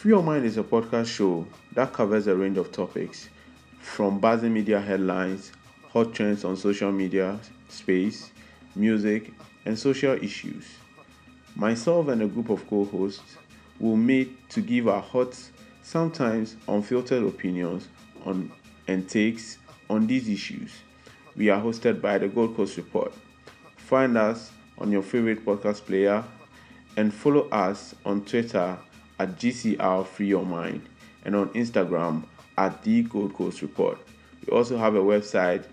Free Your Mind is a podcast show that covers a range of topics from buzzing media headlines, hot trends on social media space, music, and social issues. Myself and a group of co hosts will meet to give our hot, sometimes unfiltered opinions on and takes on these issues. We are hosted by the Gold Coast Report. Find us on your favorite podcast player and follow us on Twitter at GCR Free Your Mind and on Instagram at The Gold Coast Report. We also have a website,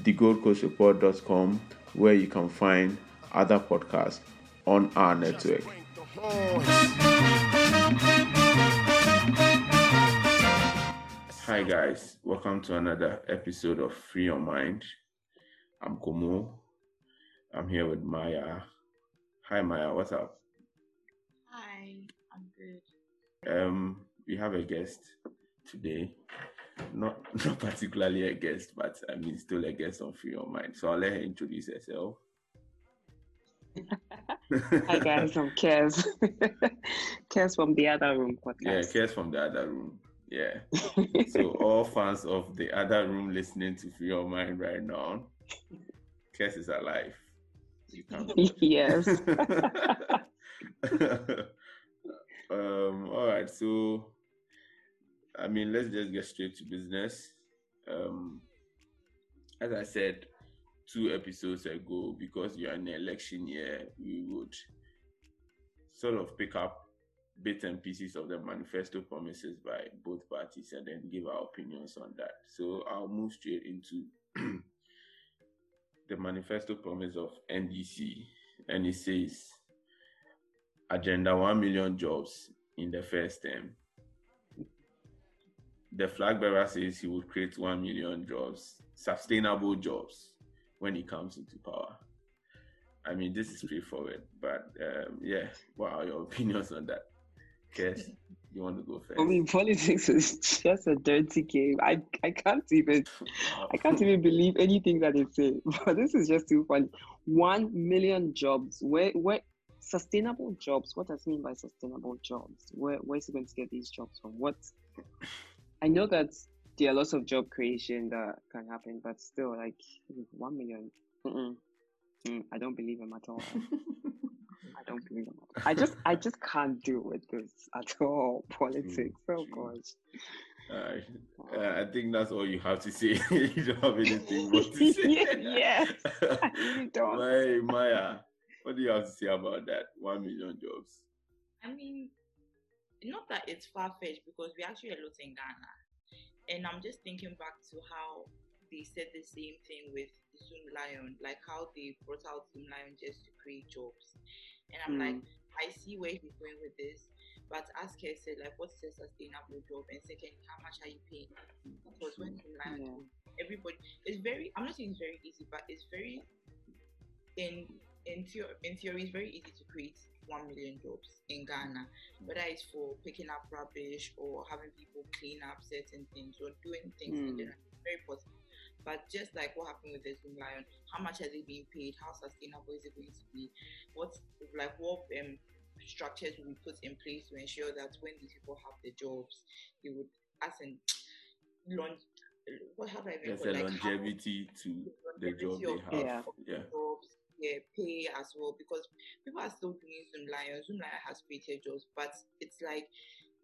thegoldcoastreport.com, where you can find other podcasts on our network. Hi guys, welcome to another episode of Free Your Mind. I'm Komo. I'm here with Maya. Hi Maya, what's up? Um, we have a guest today. Not not particularly a guest, but I mean still a guest on Free Your Mind. So I'll let her introduce herself. Hi guys, I'm Kess. Kess from the other room podcast. Yeah. Kess from the other room. Yeah. So all fans of the other room listening to Free Your Mind right now, Kess is alive. You can yes. Um, all right, so I mean, let's just get straight to business. Um, as I said two episodes ago, because you're in the election year, we would sort of pick up bits and pieces of the manifesto promises by both parties and then give our opinions on that. So I'll move straight into the manifesto promise of NDC, and it says agenda 1 million jobs in the first term. The flag bearer says he will create 1 million jobs, sustainable jobs, when he comes into power. I mean, this is straightforward, but um, yeah, what are your opinions on that? Kess, you want to go first? I mean, politics is just a dirty game. I, I can't even I can't even believe anything that they say. But this is just too funny. One million jobs. Where where sustainable jobs? What does mean by sustainable jobs? Where where is he going to get these jobs from? What I know that there are lots of job creation that can happen, but still, like one million. Mm-mm. Mm, I don't believe him at all. I don't believe him. At all. I just I just can't deal with this at all. Politics. Oh gosh. Alright. Uh, I think that's all you have to say. you don't have anything more to say. Yes, I really don't. Maya, Maya, what do you have to say about that? One million jobs. I mean, not that it's far fetched because we actually a lot in Ghana. And I'm just thinking back to how they said the same thing with Zoom Lion, like how they brought out Zoomlion just to create jobs. And I'm like, Mm. I see where he's going with this. But as Kay said, like, what's a sustainable job? And second, how much are you paying? Because when Zoom Lion, Yeah. everybody, it's very, I'm not saying it's very easy, but it's very, in in, theo- in theory, it's very easy to create 1 million jobs in Ghana whether it's for picking up rubbish or having people clean up certain things or doing things in Mm. general, it's very possible. But just like what happened with the Zoomlion, how much are they being paid? How sustainable is it going to be? What like what um structures will be put in place to ensure that when these people have the jobs, they would as in launch what have I There's a Like how- longevity to the job they have. Yeah. Yeah. jobs, yeah, pay as well because people are still doing Zoomlion. Zoom Lion has created jobs, but it's like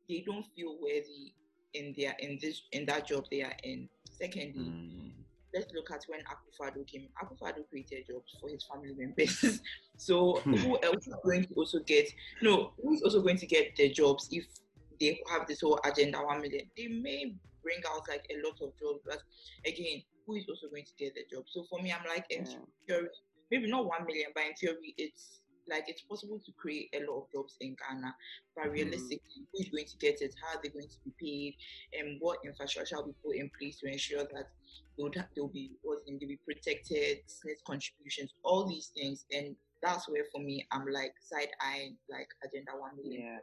they don't feel worthy in their in this in that job they are in. Secondly, Mm. let's look at when Akufo-Addo came. Akufo-Addo created jobs for his family members. so who else is going to also get no, who's also going to get the jobs if they have this whole agenda one million? They may bring out like a lot of jobs, but again, who is also going to get the job? So for me, I'm like Yeah. Maybe not one million, but in theory, it's like it's possible to create a lot of jobs in Ghana. But Mhm. realistically, who is going to get it? How are they going to be paid? And what infrastructure will be put in place to ensure that they would ha- they'll be what's they'll be protected, SSNIT contributions, all these things. And that's where for me I'm like side eyeing like agenda one million. Yeah.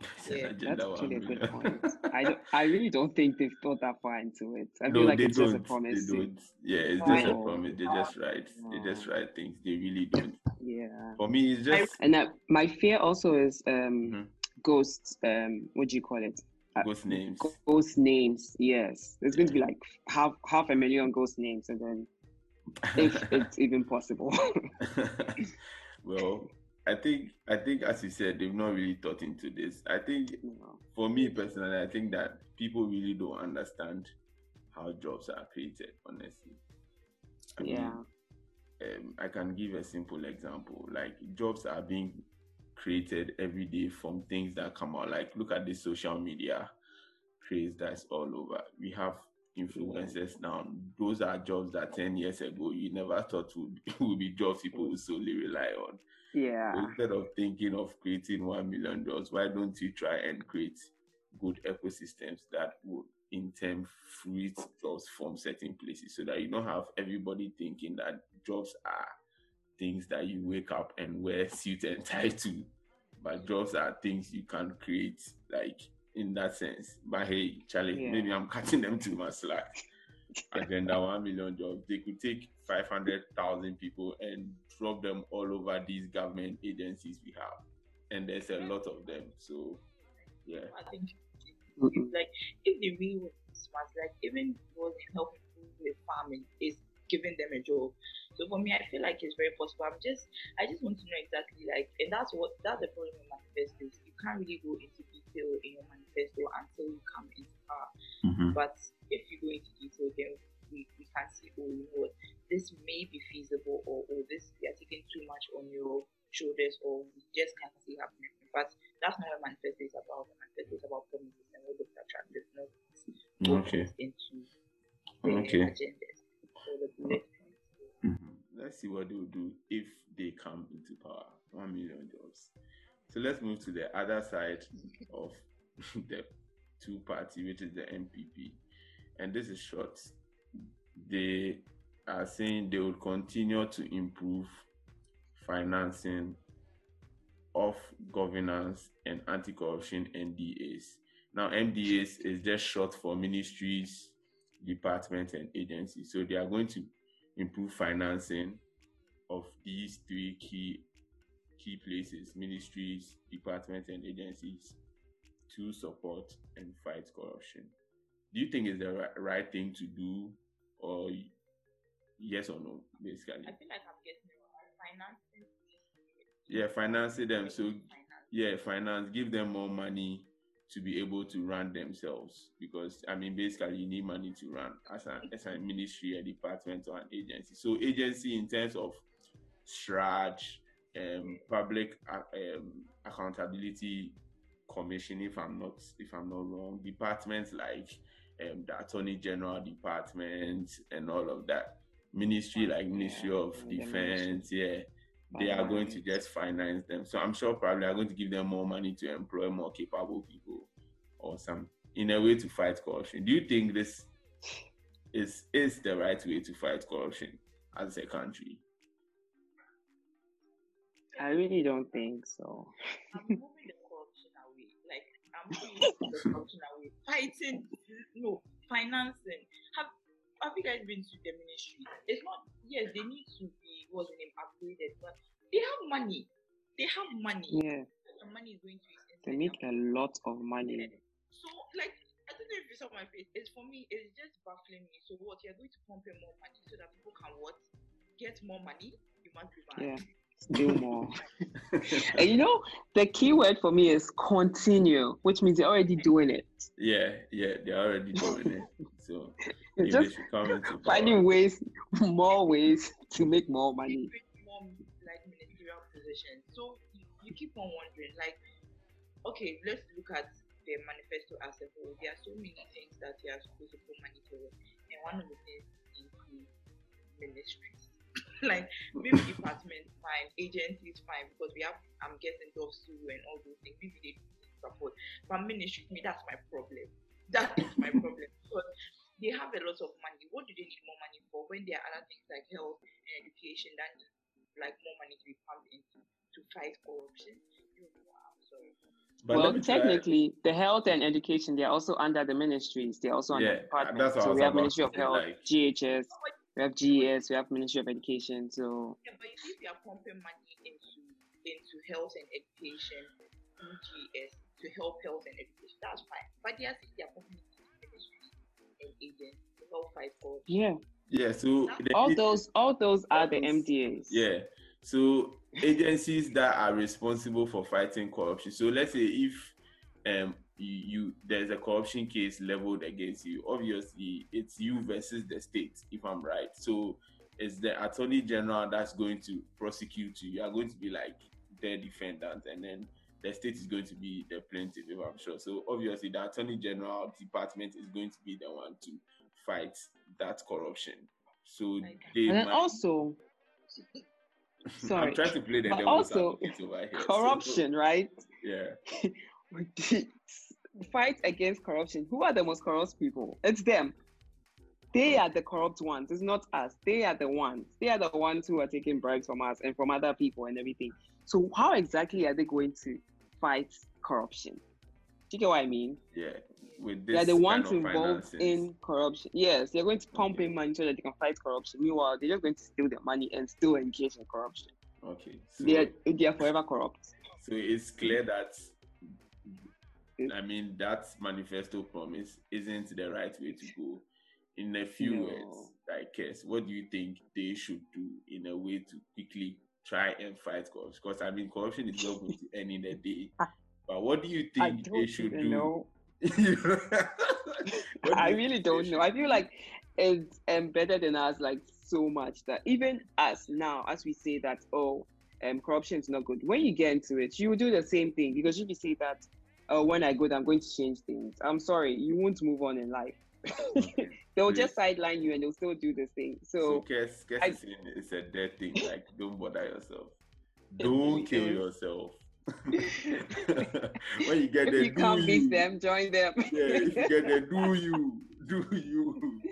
It's Yeah, That's actually a good point. I, don't, I really don't think they've thought that far into it. I feel no, like they it's just a promise. They don't. Yeah, it's just a promise. They just write. They just write things. They really don't. Yeah. For me, it's just And uh, my fear also is um, Mhm. ghost. Um, what do you call it? Uh, Ghost names. Ghost names. Yes, there's going to be like half half a million ghost names, and then if it's even possible. well, I think I think as you said, they've not really thought into this. I think for me personally, I think that people really don't understand how jobs are created. Honestly, I mean, Yeah. um, I can give a simple example. Like jobs are being created every day from things that come out. Like look at the social media craze that's all over. We have influencers now. Those are jobs that ten years ago you never thought would be, would be jobs people would solely rely on. Yeah. Instead of thinking of creating one million jobs, why don't you try and create good ecosystems that would in turn fruit jobs from certain places so that you don't have everybody thinking that jobs are things that you wake up and wear suit and tie to. But jobs are things you can create like in that sense. But hey, Charlie, Yeah. maybe I'm cutting them to my slack. Agenda one million jobs. They could take five hundred thousand people and drop them all over these government agencies we have, and there's a lot of them. So, yeah, I think like if they really want smart, like even was in helping people with farming is giving them a job. So for me, I feel like it's very possible. I'm just, I just want to know exactly like, and that's what that's the problem with manifestos. You can't really go into detail in your manifesto until you come into power. Mm-hmm. But if you go into detail, then we, we can see, oh, you know what, this may be feasible, or oh, this you are taking too much on your shoulders, or we just can't see happening. But that's not what manifesto is about. Manifesto is about promises and what looks attractive, not Okay. into the Okay. agendas or the bullet. Mhm. Let's see what they will do if they come into power. One million jobs. So let's move to the other side of the two party, which is the NPP. And this is short. They are saying they will continue to improve financing of governance and anti-corruption MDAs. Now, MDAs is just short for ministries, departments, and agencies. So they are going to improve financing of these three key key places ministries departments and agencies to support and fight corruption do you think it's the right, right thing to do or yes or no basically. I feel like I'm getting it wrong. Financing. yeah financing them. So Finance. yeah finance. Give them more money to be able to run themselves. Because i mean basically you need money to run as a, as a ministry a department or an agency. So agency in terms of straj um public uh, um, accountability commission if i'm not if i'm not wrong. Departments like um, the attorney general department and all of that ministry like ministry Yeah, of defense yeah they are going to just finance them. So I'm sure probably are going to give them more money to employ more capable people or some in a way to fight corruption. Do you think this is is the right way to fight corruption as a country? I really don't think so. I'm moving the corruption away. Like I'm moving the corruption away. Fighting, no, financing. Have Have you guys been to the ministry? It's not. Yes, they need to be what's the name upgraded, but they have money. They have money. Yeah, The money is going to they make a lot of money. So like. I don't know if you saw my face. It's for me. It's just baffling me. So what? You're going to pump in more money so that people can what? Get more money. You must be bad. Yeah, still more. and you know, the key word for me is continue, which means you're already doing it. yeah, yeah, they're already doing it. So if It's they just should come into power, finding ways, more ways to make more money. create more like ministerial positions. So you, you keep on wondering, like, okay, let's look at the manifesto as a whole. There are so many things that they are supposed to put money towards, and one of the things include ministries. like maybe department fine, agencies fine because we have I'm getting jobs too and all those things. Maybe they need support. But ministry, me, that's my problem. That is my problem because they have a lot of money. What do they need more money for when there are other things like health and education that need like more money to be pumped into to fight corruption? You know, I'm sorry. But well, let me try- technically, the health and education, they're also under the ministries. They're also under Yeah, departments. that's So we have Ministry of Health, like- GHS, we have GES, we have Ministry of Education. So Yeah, but you see, if you are pumping money into into health and education, UGS to help health and education. That's fine. But they are saying they are public ministries and agents to help fight corruption. Yeah. Yeah, so all those all those are the MDAs. Yeah. So agencies that are responsible for fighting corruption. So let's say if um you, you there's a corruption case leveled against you, obviously it's you versus the state, if I'm right. So it's the attorney general that's going to prosecute you. You are going to be like the defendant, and then the state is going to be the plaintiff, if I'm sure. So obviously the attorney general department is going to be the one to fight that corruption. So they and might... also sorry, I'm trying to play the devil's also over here. Corruption, so, right? Yeah. fight against corruption. Who are the most corrupt people? It's them. They hmm. are the corrupt ones. It's not us. They are the ones. They are the ones who are taking bribes from us and from other people and everything. So how exactly are they going to fight corruption? Do you get what I mean? Yeah. With this they're the ones involved in corruption. Yes, they're going to pump okay. in money so that they can fight corruption. Meanwhile, they're just going to steal their money and still engage in corruption. Okay. So, they are, they are forever corrupt. So it's clear that I mean that manifesto promise isn't the right way to go. In a few no. words, I guess, what do you think they should do in a way to quickly try and fight corruption? Because I mean, corruption is not going to end in a day. But what do you think they should do? Know. I really don't know. I feel like it's embedded in us like so much that even us now, as we say that, oh, um, corruption is not good. When you get into it, you will do the same thing because if you say that, oh, when I go, I'm going to change things. I'm sorry, you won't move on in life. they'll just sideline you and they'll still do the thing. So, so guess, guess I, it's a dead thing. Like, don't bother yourself. Don't kill yourself. when you get if there, you can't beat them, join them. yeah, if you get there, do you, do you.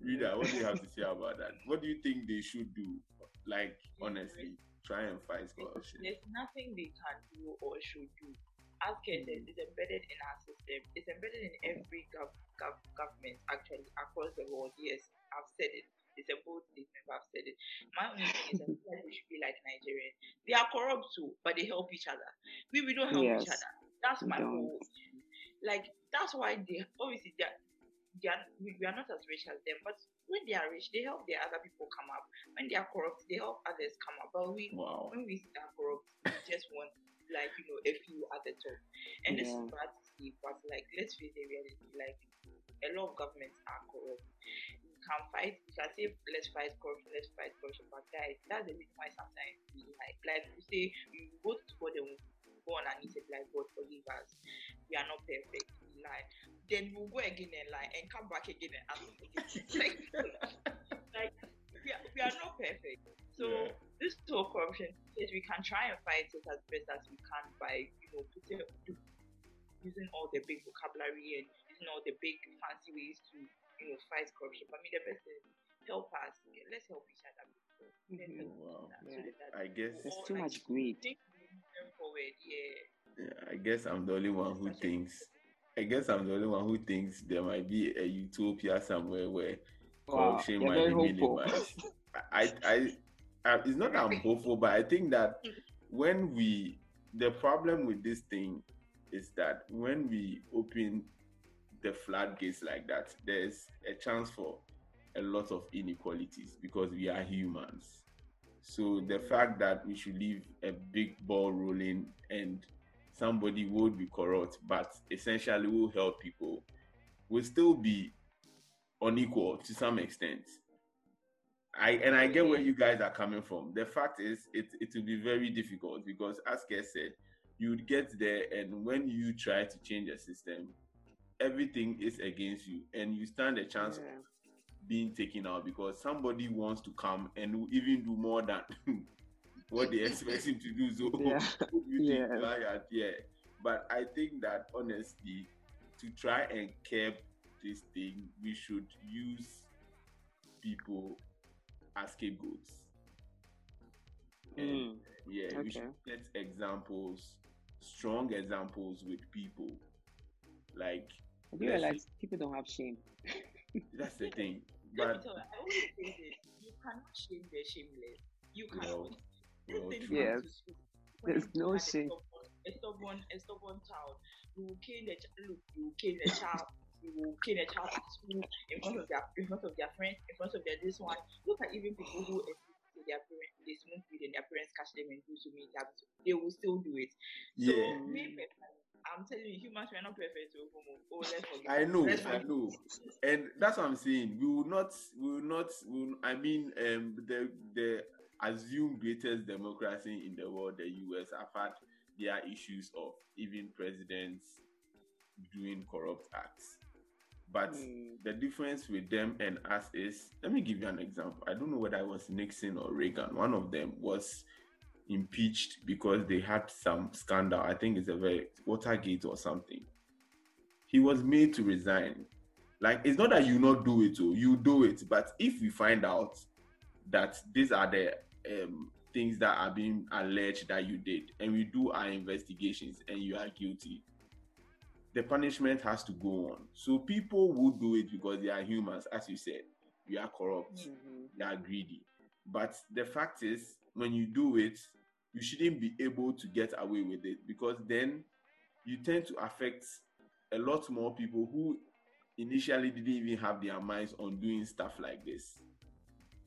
Rita, what do you have to say about that? What do you think they should do? Like, honestly, try and fight corruption. There's nothing they can do or should do as Ken said, it's embedded in our system. It's embedded in every gov- gov- government actually across the world. Yes, I've said it. It's a bold statement, but I've said it. My only thing is that we should be like Nigerians. They are corrupt too, but they help each other. We, we don't help yes. each other. That's my whole issue. Like that's why they obviously they are, they are we, we are not as rich as them, but when they are rich, they help their other people come up. When they are corrupt, they help others come up. But we wow. when we are corrupt, we just want like you know a few at the top, and yeah. it's bad to see. But like let's face the reality, like a lot of governments are corrupt. We can fight. We can say let's fight corruption, let's fight corruption. But guys, that's the reason why sometimes we like like we say we to God and go on and say like God forgive us. We are not perfect. We lie. Then we'll go again and lie and come back again and ask again. like, like we are, we are not perfect. So yeah. this whole corruption case, we can try and fight it as best as we can by you know putting using all the big vocabulary and using all the big fancy ways to you know fight corruption. But I mean the best is help us. Let's help each other. Mm-hmm. Wow. Yeah. So I guess there's too much greed. Forward, yeah. yeah. I guess I'm the only one who thinks. I guess I'm the only one who thinks there might be a utopia somewhere where wow. corruption might be minimized. I, I, uh, it's not that I'm hopeful, but I think that when we, the problem with this thing is that when we open the floodgates like that, there's a chance for a lot of inequalities because we are humans. So the fact that we should leave a big ball rolling and somebody would be corrupt, but essentially will help people, will still be unequal to some extent. I and I get where you guys are coming from. The fact is, it it will be very difficult because, as Kess said, you'd get there, and when you try to change a system, everything is against you, and you stand a chance yeah. of being taken out because somebody wants to come and even do more than what they expect him to do. So, yeah. yeah. yeah. But I think that honestly, to try and curb this thing, we should use people as scapegoats. Mm. yeah, okay. we should get examples, strong examples with people. Like I do realize people don't have shame. that's the thing. But I always say this: you cannot shame the shameless. You cannot. Well, well, yes. There's no had shame. A stubborn, a stubborn, a stubborn child. You will kill the child. Look, you will kill the child. You will kill a child at school in front of their in front of their friends, in front of their this one. Look at even people who say their parents they smoke weed and their parents catch them and do to me. They will still do it. So Yeah. me personally, I'm telling you, humans we are not perfect. So oh, let's forget. I know, Let's I know, and that's what I'm saying. We will not, we will not. We will, I mean, um, the the assumed greatest democracy in the world, the US, have had their issues of even presidents doing corrupt acts. But Mm. the difference with them and us is, let me give you an example. I don't know whether it was Nixon or Reagan. One of them was impeached because they had some scandal. I think it's a very Watergate or something. He was made to resign. Like it's not that you not do it, oh, you do it. But if we find out that these are the um, things that are being alleged that you did, and we do our investigations, and you are guilty, the punishment has to go on. So people will do it because they are humans, as you said. We are corrupt Mhm. they are greedy. But the fact is, when you do it, you shouldn't be able to get away with it because then you tend to affect a lot more people who initially didn't even have their minds on doing stuff like this.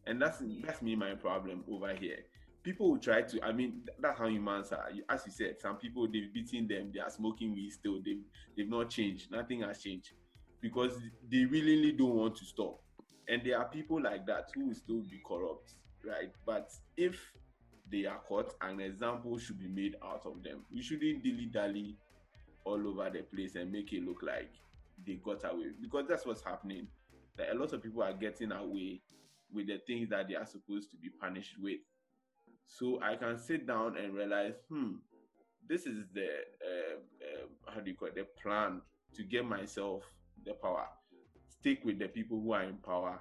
And that's that's me my problem over here. People will try to, I mean, that's how humans are. As you said, some people they've beaten them, they are smoking weed still, they've they've not changed, nothing has changed. Because they really don't want to stop and there are people like that who will still be corrupt, right? But if they are caught, an example should be made out of them. We shouldn't dilly dally all over the place and make it look like they got away because that's what's happening. That a lot of people are getting away with the things that they are supposed to be punished with. So I can sit down and realize, hmm, this is the um, um, how do you call it? The plan to get myself the power stick with the people who are in power,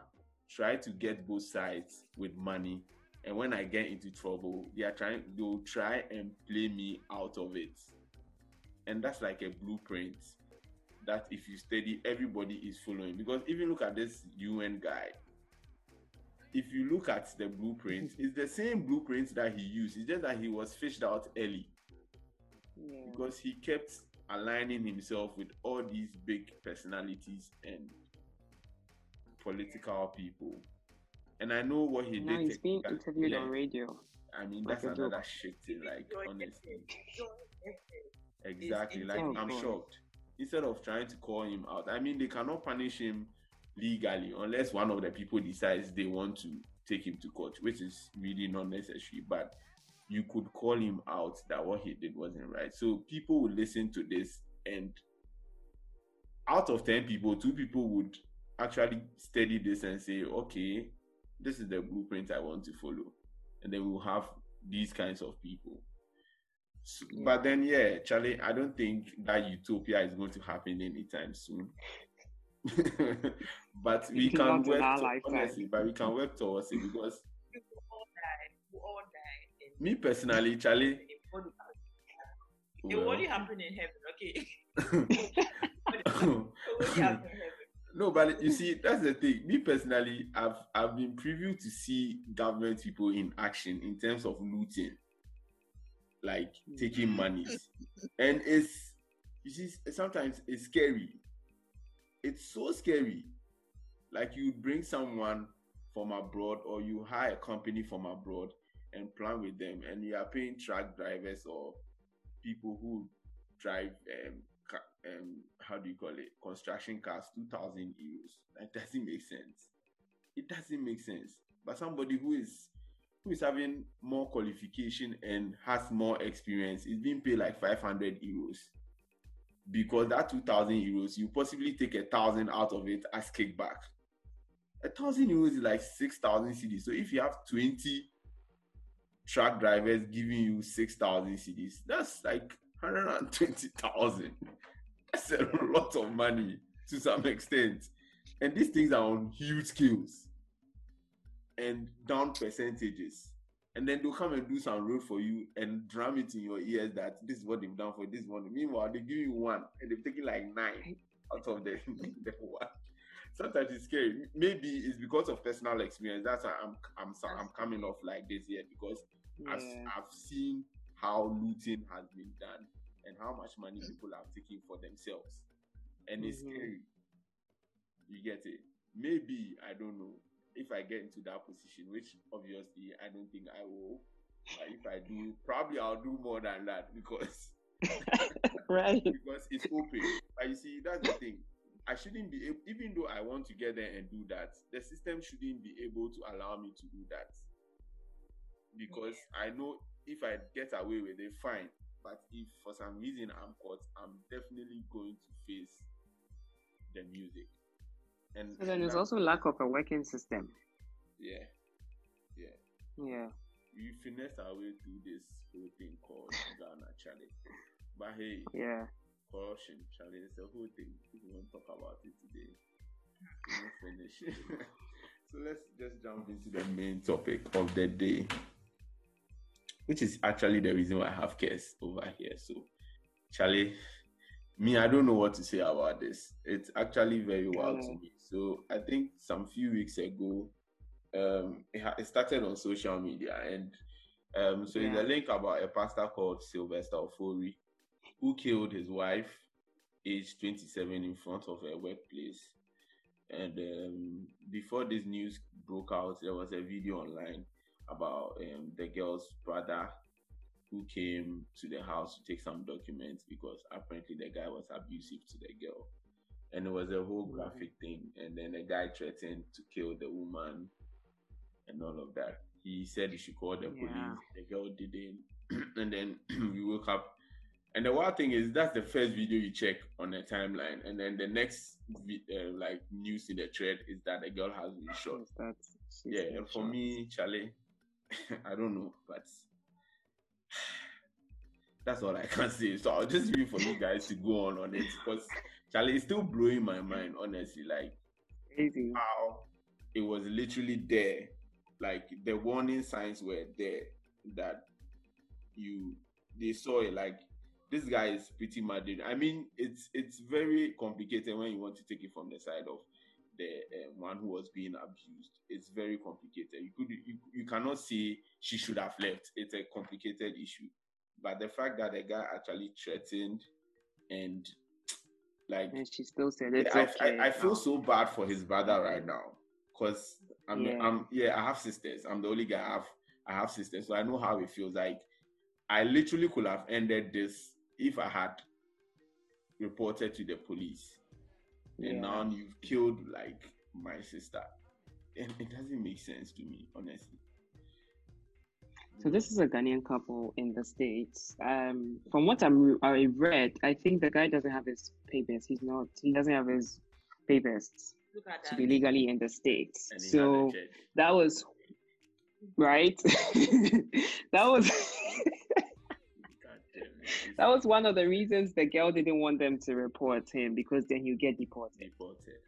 try to get both sides with money. And when I get into trouble, they are trying they'll try and play me out of it. And that's like a blueprint that if you study, everybody is following. Because even look at this UN guy. If you look at the blueprint, it's the same blueprint that he used. It's just that he was fished out early Yeah. because he kept aligning himself with all these big personalities and political people. And I know what he Now did. he's being interviewed Yeah, on radio. I mean, like that's another shit thing, like, honestly. Essence. Joy Essence. Exactly. Like. I'm shocked. Instead of trying to call him out, I mean, they cannot punish him legally unless one of the people decides they want to take him to court, which is really not necessary. But you could call him out that what he did wasn't right. So people would listen to this, and out of 10 people, two people would actually study this and say, okay, this is the blueprint I want to follow. And then we'll have these kinds of people. So, Yeah. But then, yeah, Charlie, I don't think that utopia is going to happen anytime soon. but we can work to- lifetime. honestly, but we can work towards it because We all die. We all die. And me personally, Charlie, it will it well, only happen in heaven, okay? It will only happen in heaven. no, but you see, that's the thing. Me personally, I've I've been privy to see government people in action in terms of looting, like taking monies, and it's you see sometimes it's scary. It's so scary. Like you bring someone from abroad or you hire a company from abroad and plan with them, and you are paying truck drivers or people who drive um, um how do you call it? Construction cars 2000 euros. That doesn't make sense. It doesn't make sense. But somebody who is who is having more qualification and has more experience is being paid like 500 euros because that 2000 euros you possibly take a thousand out of it as kickback a thousand euros is like 6000 cds so if you have 20 truck drivers giving you 6000 cds that's like 120,000. That's a lot of money to some extent. And these things are on huge scales and down percentages. And then they'll come and do some road for you and drum it in your ears that this is what they've done for this one. Meanwhile, they give you one and they've taken like nine out of the, the one. Sometimes it's scary. Maybe it's because of personal experience. That's why I'm I'm I'm coming off like this here because I've, I've seen how looting has been done and how much money people have taken for themselves. And it's Mhm. scary. You get it? Maybe, I don't know, if I get into that position, which obviously I don't think I will. But if I do, probably I'll do more than that because right. because it's open. But you see, that's the thing. I shouldn't be able, even though I want to get there and do that, the system shouldn't be able to allow me to do that. Because I know if I get away with it, fine. But if for some reason I'm caught, I'm definitely going to face the music. And So then there's also lack of a working system. yeah, yeah. Yeah. We finesse our way through this whole thing called Ghana Charlie. But hey, Yeah. corruption, Charlie, it's a whole thing. If want to talk about it today, we won't finish. so let's just jump into the main topic of the day, which is actually the reason why I have guests over here. So, Charlie, me, I don't know what to say about this. It's actually very wild to me. So, I think some few weeks ago, um, it, ha- it started on social media, and um, so Yeah. a link about a pastor called Sylvester Ofori who killed his wife, aged 27, in front of her workplace. And um, before this news broke out, there was a video online about um, the girl's brother who came to the house to take some documents because apparently the guy was abusive to the girl. And it was a whole graphic thing. And then a guy threatened to kill the woman and all of that. He said he should call the Yeah. police. The girl didn't. and then we woke up. And the wild thing is, that's the first video you check on the timeline. And then the next uh, like news in the thread is that the girl has been shot. That's, Yeah, for shot. me, Charlie, I don't know, but that's all I can say. So I'll just leave for you guys to go on on it because Charlie, it's still blowing my mind, honestly. Like crazy. how it was literally there, like the warning signs were there that you they saw it. Like this guy is pretty mad. I mean, it's it's very complicated when you want to take it from the side of the uh, one who was being abused. It's very complicated. You could you, you cannot say she should have left. It's a complicated issue. But the fact that the guy actually threatened and like And she still said it's I, okay. I, I feel um, so bad for his brother right now because I'm Yeah. I'm yeah I have sisters. I'm the only guy I have. I have sisters, so I know how it feels. Like I literally could have ended this if I had reported to the police, and Yeah. now you've killed like my sister. And it doesn't make sense to me, honestly. So this is a Ghanaian couple in the states. Um, from what I'm, I read, I think the guy doesn't have his papers. He's not. He doesn't have his papers to be legally in the states. So has a check. that was right. that was God damn it. that was one of the reasons the girl didn't want them to report him because then he'll get deported. deported.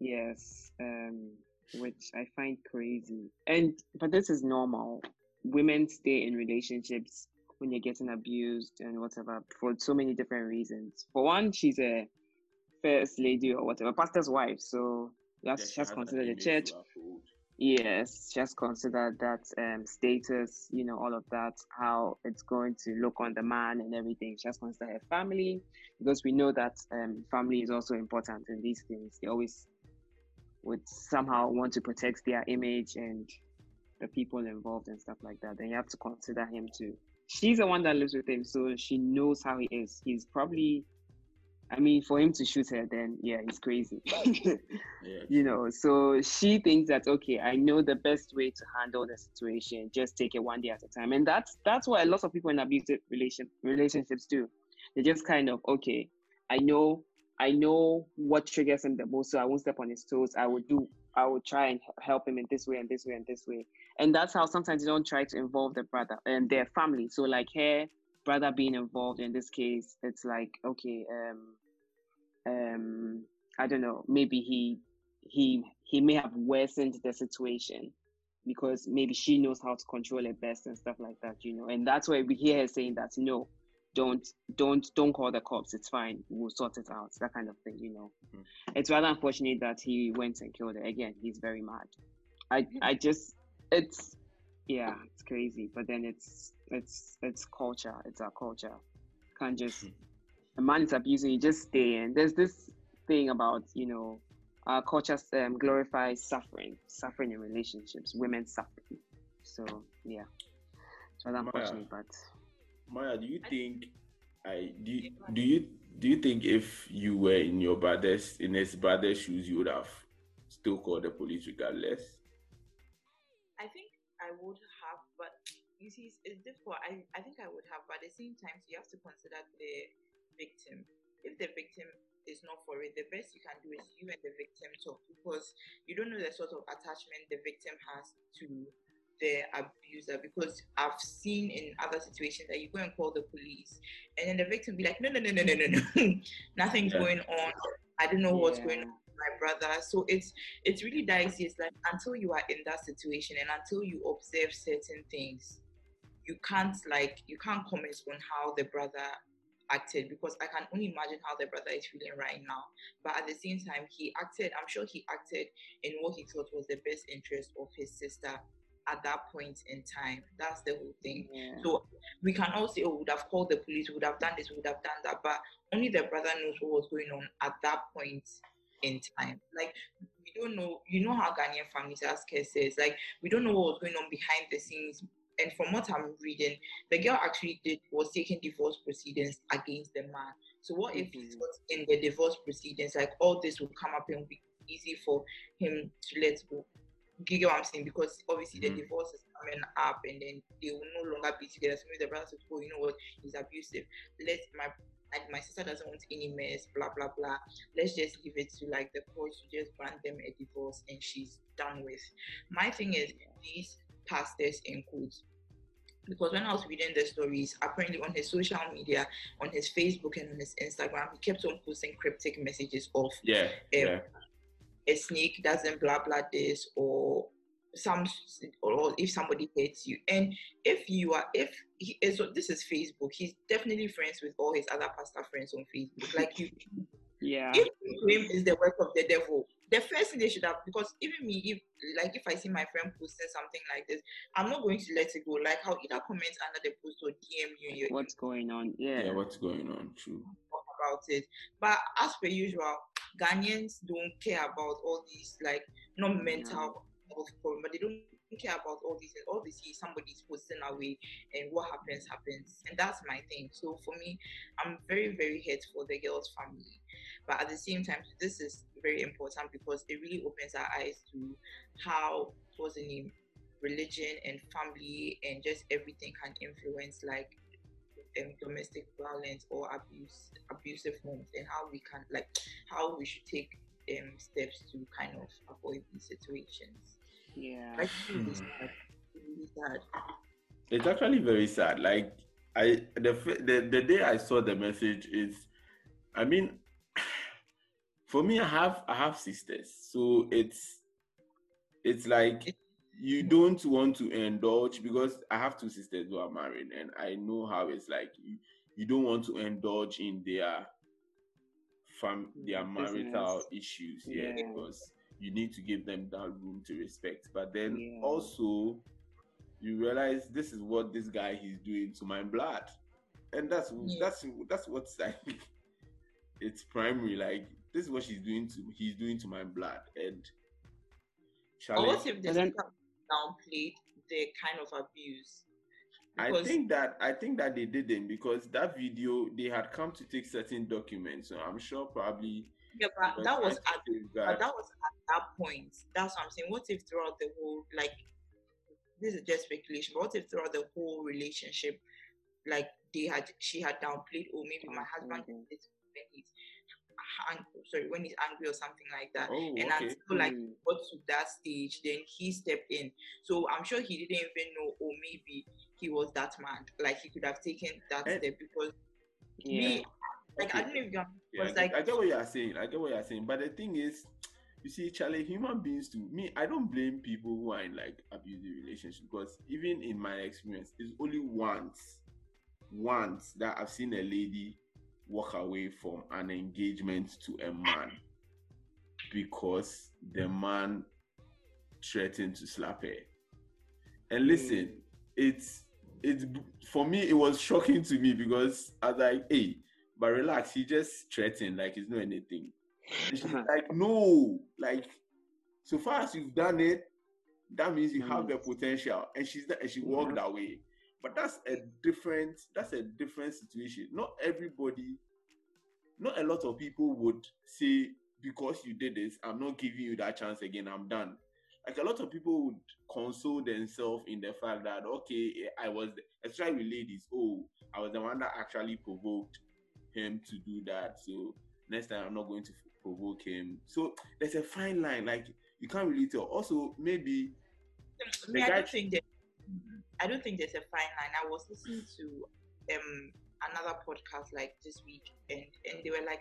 Yes, um, which I find crazy. And but this is normal. Women stay in relationships when you're getting abused and whatever for so many different reasons. For one, she's a first lady or whatever, pastor's wife, so Yeah, that's she she has has considered the church. Yes, she has considered that um, status, you know, all of that, how it's going to look on the man and everything. She has considered her family because we know that um, family is also important in these things. They always would somehow want to protect their image and the people involved and stuff like that. Then you have to consider him too. She's the one that lives with him, so she knows how he is. He's probably, I mean, for him to shoot her, then yeah, he's crazy. Yeah, you know so she thinks that okay i know the best way to handle the situation just take it one day at a time and that's that's what a lot of people in abusive relation relationships do they just kind of okay i know i know what triggers him the most so i won't step on his toes i will do i will try and help him in this way and this way and this way and that's how sometimes you don't try to involve the brother and their family so like her brother being involved in this case it's like okay um um I don't know, maybe he he he may have worsened the situation because maybe she knows how to control it best and stuff like that, you know. And that's why we hear her saying that no, don't don't don't call the cops, it's fine, we'll sort it out, that kind of thing, you know. Mhm. It's rather unfortunate that he went and killed her. Again, he's very mad. I I just it's yeah, it's crazy. But then it's it's it's culture. It's our culture. Can't just a man is abusing you, just stay in. There's this thing about you know our culture um, glorifies suffering, suffering in relationships, women suffering. So yeah, it's rather unfortunate, but Maya, do you think I do you, do you do you think if you were in your brother's in his brother's shoes you would have still called the police regardless? I think I would have, but you see, it's, it's difficult. I, I think I would have, but at the same time, you have to consider the victim. If the victim is not for it, the best you can do is you and the victim talk because you don't know the sort of attachment the victim has to the abuser. Because I've seen in other situations that you go and call the police, and then the victim be like, no, no, no, no, no, no, no, nothing's yeah. going on. I don't know yeah. what's going on my brother. So it's it's really dicey. It's like until you are in that situation and until you observe certain things, you can't like you can't comment on how the brother acted because I can only imagine how the brother is feeling right now. But at the same time, he acted, I'm sure he acted in what he thought was the best interest of his sister at that point in time. That's the whole thing. Yeah. So we can all say, oh, we would have called the police, we would have done this, we would have done that. But only the brother knows what was going on at that point in time. Like we don't know, you know how Ghanaian families, Kess says, like we don't know what was going on behind the scenes and from what I'm reading, the girl actually did was taking divorce proceedings against the man. So what if he was in the divorce proceedings, like all this will come up and be easy for him to let go? You get what I'm saying? Because obviously mm-hmm. the divorce is coming up and then they will no longer be together. So maybe the brother says, Oh, you know what, he's abusive. Let my like my sister doesn't want any mess, blah blah blah. Let's just leave it to like the courts to just grant them a divorce and she's done with. My thing is these pastors in quotes because when I was reading the stories, apparently on his social media, on his Facebook and on his Instagram, he kept on posting cryptic messages of yeah, um, yeah. a snake doesn't blah blah this or some or if somebody hates you. And if you are if he is so this is facebook. He's definitely friends with all his other pastor friends on facebook. Like you yeah. if him is the work of the devil the first thing they should have because even me if like if i see my friend posting something like this i'm not going to let it go. Like how either comment under the post or dm you what's going on? Yeah. yeah what's going on? True. talk about it. But as per usual ghanaians don't care about all these like not mental but they don't care about all these all they see somebody's posting away and what happens happens. And that's my thing. So for me i'm very very hurt for the girl's family. But at the same time this is very important because it really opens our eyes to how what's the name religion and family and just everything can influence like um, domestic violence or abuse abusive homes and how we can like how we should take um, steps to kind of avoid these situations yeah hmm. really sad. it's actually very sad like i the, the the day i saw the message is i mean for me, I have I have sisters, so it's it's like you don't want to indulge because I have two sisters who are married, and I know how it's like. You, you don't want to indulge in their fam their marital issues, yeah, yeah, because you need to give them that room to respect. But then yeah. also you realize this is what this guy is doing to my blood, and that's yeah. that's that's what's like. It's primary, like this is what she's doing to he's doing to my blood and Charlie, what if they downplayed the kind of abuse because I think that I think that they didn't because that video they had come to take certain documents, so I'm sure probably. Yeah, but that was at but that was at that point. That's what I'm saying. What if throughout the whole like this is just speculation, but what if throughout the whole relationship, like they had she had downplayed, or oh, maybe my husband mm-hmm. this when he's sorry when he's angry or something like that oh, and okay. until like mm. got to that stage then he stepped in so i'm sure he didn't even know or maybe he was that man like he could have taken that and, step because yeah. me like okay. i don't yeah, was like I get what you're saying i get what you're saying but the thing is you see, Charlie, human beings to me, I don't blame people who are in like abusive relationships because even in my experience, it's only once, once that I've seen a lady walk away from an engagement to a man because the man threatened to slap her. And listen, it's it's for me it was shocking to me because I was like, hey, but relax, he just threatened like it's not anything. And she's uh-huh. like, no, like so far as you've done it, that means you have mm. the potential. And she's and she walked Yeah. away. But that's a different that's a different situation. Not everybody, not a lot of people would say, because you did this, I'm not giving you that chance again, I'm done. Like a lot of people would console themselves in the fact that okay, I was especially with ladies, oh, I was the one that actually provoked him to do that. So next time I'm not going to provoke him. So there's a fine line, like you can't really tell. Also, maybe Me, I don't think that. I don't think there's a fine line. I was listening to um another podcast like this week, and and they were like,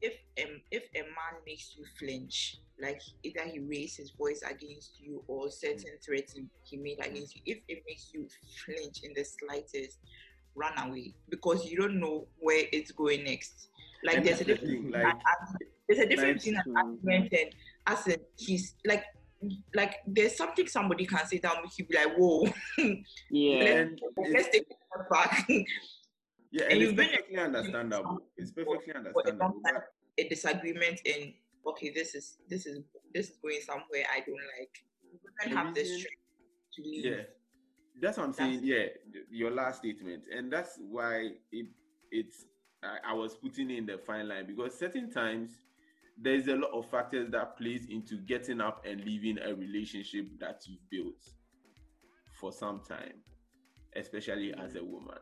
if um if a man makes you flinch, like either he raised his voice against you or certain threats he made against you, if it makes you flinch in the slightest, run away because you don't know where it's going next. Like And there's a difference. thing, like- there's a difference between an argument and as in he's like like there's something somebody can say that make you be like, whoa, Yeah. and let's it's, take a step back. yeah, and and it's perfectly understandable. It's perfectly understandable. long time, But a disagreement and okay, this is this is this is going somewhere I don't like. Women have the strength to leave. yeah, that's what I'm That's- saying. Yeah, your last statement, and that's why it it's I, I was putting in the fine line because certain times there's a lot of factors that plays into getting up and leaving a relationship that you've built for some time, especially mm-hmm. as a woman.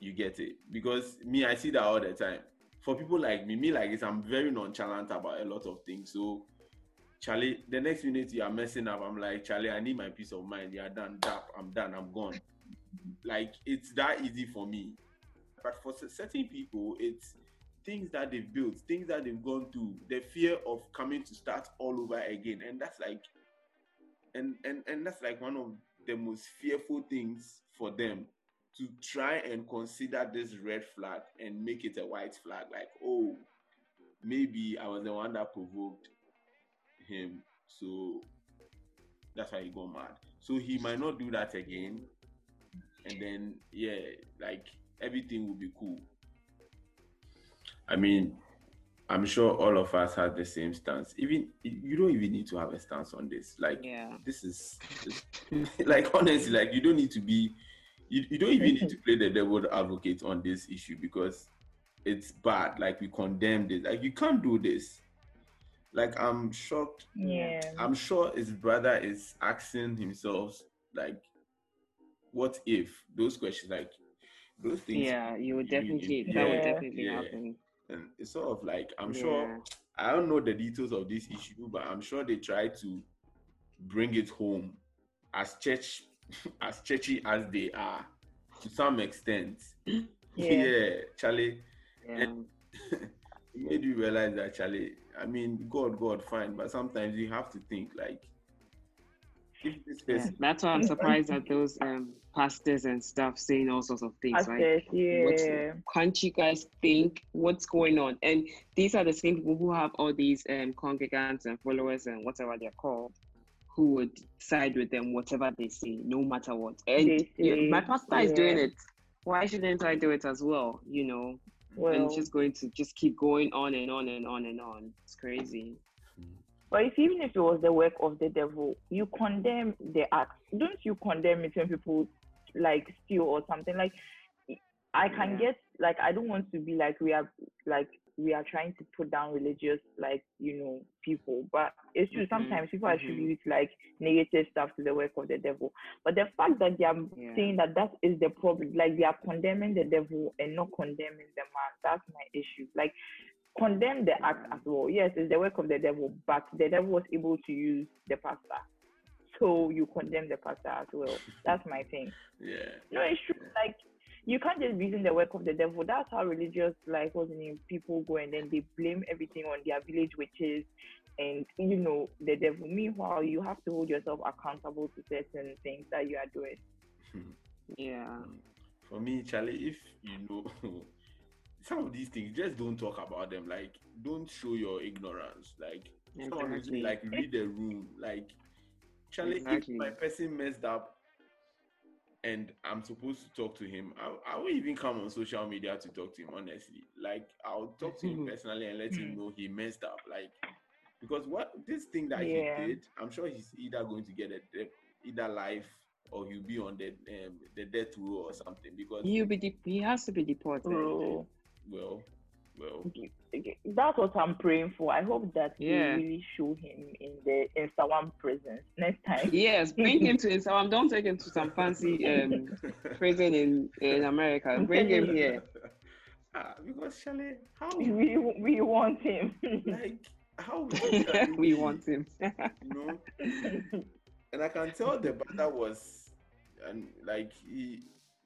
You get it because me, I see that all the time. For people like me, me like this, I'm very nonchalant about a lot of things. So Charlie, the next minute you are messing up, I'm like, Charlie, I need my peace of mind. You're done. Dap, I'm done. I'm gone. Like it's that easy for me. But for certain people, it's things that they've built, things that they've gone through, the fear of coming to start all over again. And that's like and and and that's like one of the most fearful things for them to try and consider this red flag and make it a white flag. Like, oh, maybe I was the one that provoked him, so that's why he got mad. So he might not do that again, and then yeah, like everything will be cool. I mean, I'm sure all of us have the same stance. Even you don't even need to have a stance on this. Like Yeah. this is like honestly, like you don't need to be you, you don't even need to play the devil advocate on this issue because it's bad. Like we condemn this. Like you can't do this. Like I'm shocked. Yeah. I'm sure his brother is asking himself, like, what if those questions, like those things. Yeah, you would definitely yeah, that would definitely yeah. happen. And it's sort of like I'm Yeah. sure I don't know the details of this issue, but I'm sure they try to bring it home as church as churchy as they are to some extent. Yeah, Charlie. Yeah. it made you realize that Charlie, I mean, God, God, fine, but sometimes you have to think like if this Yeah, that's why I'm surprised at those um, pastors and stuff saying all sorts of things. Right? Access, What- yeah. can't you guys think what's going on? And these are the same people who have all these um, congregants and followers and whatever they're called, who would side with them whatever they say, no matter what. And They yeah, my pastor is doing it. Why shouldn't I do it as well? You know, and Well, it's just going to just keep going on and on and on and on. It's crazy. But if, even if it was the work of the devil, you condemn the act. Don't you condemn it when people like steal or something? Like I can Yeah. get like I don't want to be like we are like we are trying to put down religious like you know people, but it's true. Mhm, Sometimes people mhm. attribute like negative stuff to the work of the devil. But the fact that they are Yeah. saying that that is the problem, like they are condemning the devil and not condemning the man. That's my issue. Like condemn the act as well. Yes, it's the work of the devil, but the devil was able to use the pastor. So you condemn the pastor as well. That's my thing. yeah. No, it's true. Like you can't just be using the work of the devil. That's how religious like what's the name people go and then they blame everything on their village witches and you know the devil. Meanwhile, you have to hold yourself accountable to certain things that you are doing. Hmm. Yeah. For me, Charlie, if you know some of these things, just don't talk about them. Like, don't show your ignorance. Like, some of these Exactly. things, like read the room. Like, Charlie, Exactly. if my person messed up and I'm supposed to talk to him, I, I won't even come on social media to talk to him, honestly. Like, I'll talk to him personally and let him Mm. know he messed up. Like, because what this thing that Yeah. he did, I'm sure he's either going to get a, de- either life or he'll be on the um, the death row or something. Because, He'll be de- he has to be deported. Well, well, that's what I'm praying for. I hope that Yeah. they really show him in the in Nsawam prison next time. Yes, bring him to Nsawam. Don't take him to some fancy um, prison in, in America. Bring him here. ah, because Charlie, how We we want him. like how can you we want him. you know and i can tell the brother was and like he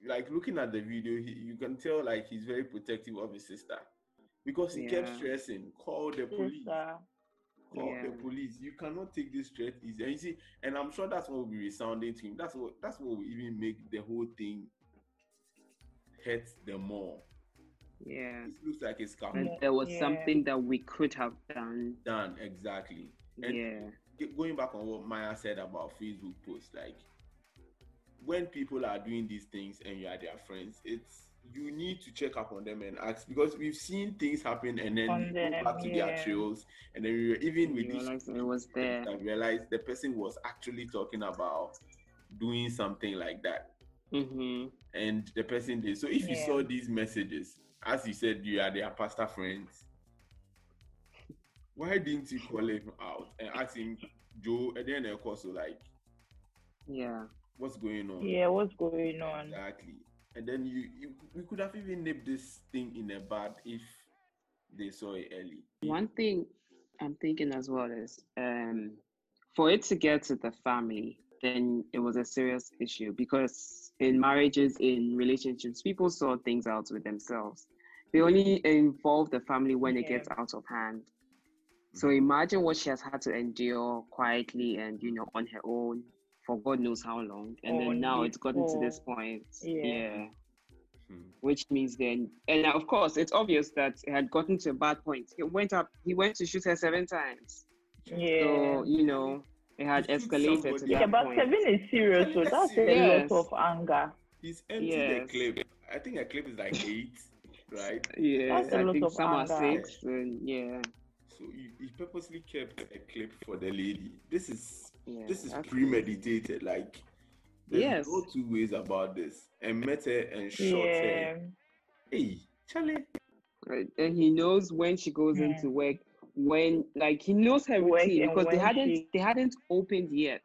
like looking at the video he, you can tell like he's very protective of his sister because he kept stressing call the police Sister. call the police you cannot take this threat easy and you see and i'm sure that's what will be resounding to him that's what that's what will even make the whole thing hurt them more yeah. it looks like it's And calculated there was Yeah. something that we could have done. done exactly And Yeah. ge- going back on what Maya said about Facebook posts, like when people are doing these things and you are their friends, it's you need to check up on them and ask because we've seen things happen and then On go them, back to their trails and then we were even with You this realize it was there. I realized the person was actually talking about doing something like that Mm-hmm. and the person did. So if you saw these messages, as you said, you are their pastor friends. Why didn't you call him out and ask him, Joe? And then of course, so like, Yeah. what's going on? Yeah, what's going on? Exactly. And then you, you, we could have even nipped this thing in the bud if they saw it early. One thing I'm thinking as well is um, for it to get to the family, then it was a serious issue because in marriages, in relationships, people sort things out with themselves. They only involve the family when it gets out of hand. So imagine what she has had to endure quietly and you know on her own for God knows how long, and Oh, then now it's gotten to this point. Yeah. yeah Hmm. which means then and of course it's obvious that it had gotten to a bad point he went up he went to shoot her seven times Yeah. so you know it had You escalated to somebody- that yeah, but point seven is serious, so Seven is that's a serious. lot of anger. He's empty Yes. the clip. I think a clip is like eight, right? yeah That's a i lot think of some are anger. six and yeah So he, he purposely kept a clip for the lady. This is yeah this is that's premeditated. Like there's Yes. no two ways about this. And met her and shot Yeah. Hey, Charlie. right. and he knows when she goes Hmm. into work when like he knows her Work routine because they hadn't she- they hadn't opened yet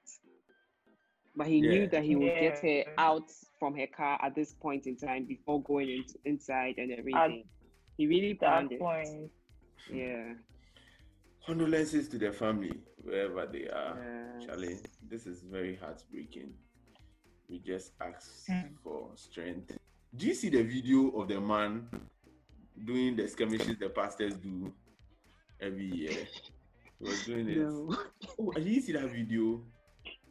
but he knew that he would get her out from her car at this point in time before going into, inside and everything he really That planned it point. yeah Condolences to the family, wherever they are. Yes. Charlie, this is very heartbreaking. We just ask Hmm. for strength. Do you see the video of the man doing the skirmishes the pastors do every year? He was doing it. No. Oh, did you see that video?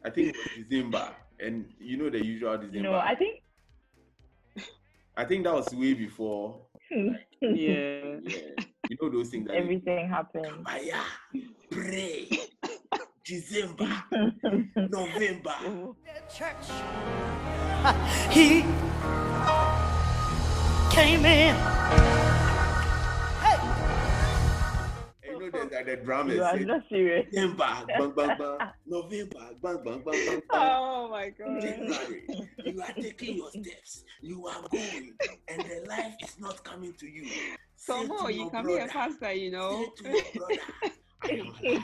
I think it was December, and you know the usual December. No, I think. I think that was way before. Yeah. Yeah, you know those things that. Everything happened. Aya, pray. December, November. church. He came in. Hey, you know there's like the drama. you are not serious. December, bang, bang, bang. November, bang, bang, bang, bang, bang. Oh my god. January, you are taking your steps. You are going, and the life is not coming to you. Say Come you your can be a pastor, you know. Say to your brother, I am alive.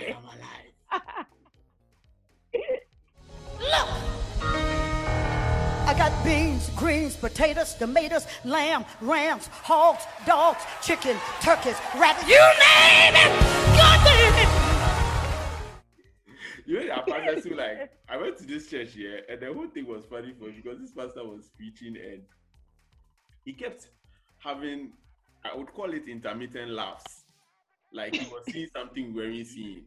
I am alive. look. I got beans, greens, potatoes, tomatoes, lamb, rams, hogs, dogs, chicken, turkeys, rabbits. You name it. God damn it. You know, our pastors who like, I went to this church here, and the whole thing was funny for me because this pastor was preaching and he kept having, I would call it intermittent laughs. Like he was seeing something we weren't seeing.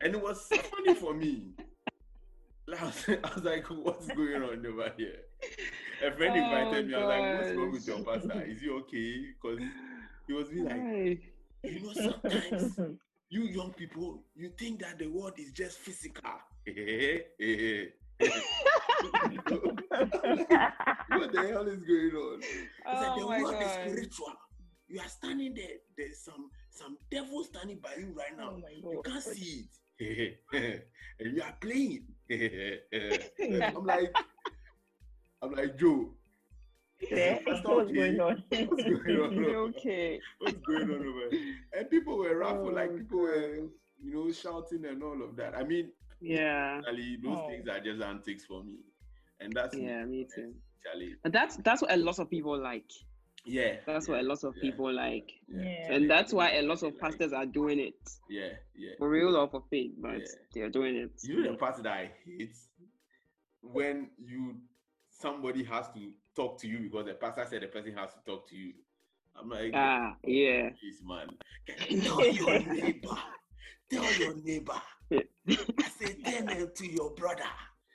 And it was funny for me. Like, I was, I was like, what's going on over here? A friend oh, invited Oh, me. I was like, what's wrong with your pastor? Is he okay? Because he was being like, Hey. you know, sometimes you young people, you think that the world is just physical. what the hell is going on? It's like Oh the my world is spiritual. You are standing there. There's some some devil standing by you right now. Oh you can't see it, and you are playing. I'm like, I'm like Joe. Yeah, That's what's okay. going on? What's going on? okay. What's going on over there? And people were raffle, like Oh, people were, you know, shouting and all of that. I mean, Yeah. Charlie, those Oh. things are just antics for me, and that's Yeah, me too. Charlie. But that's that's what a lot of people like. Yeah, That's yeah, what a lot of yeah, people like. Yeah, Yeah. And that's why a lot of pastors are doing it. Yeah, yeah. For real or for fake, but Yeah. they're doing it. You know the part that I hate when you somebody has to talk to you because the pastor said the person has to talk to you. I'm like, Ah, yeah. Please, man. Tell your neighbor. Tell your neighbor. I say, tell it to your brother.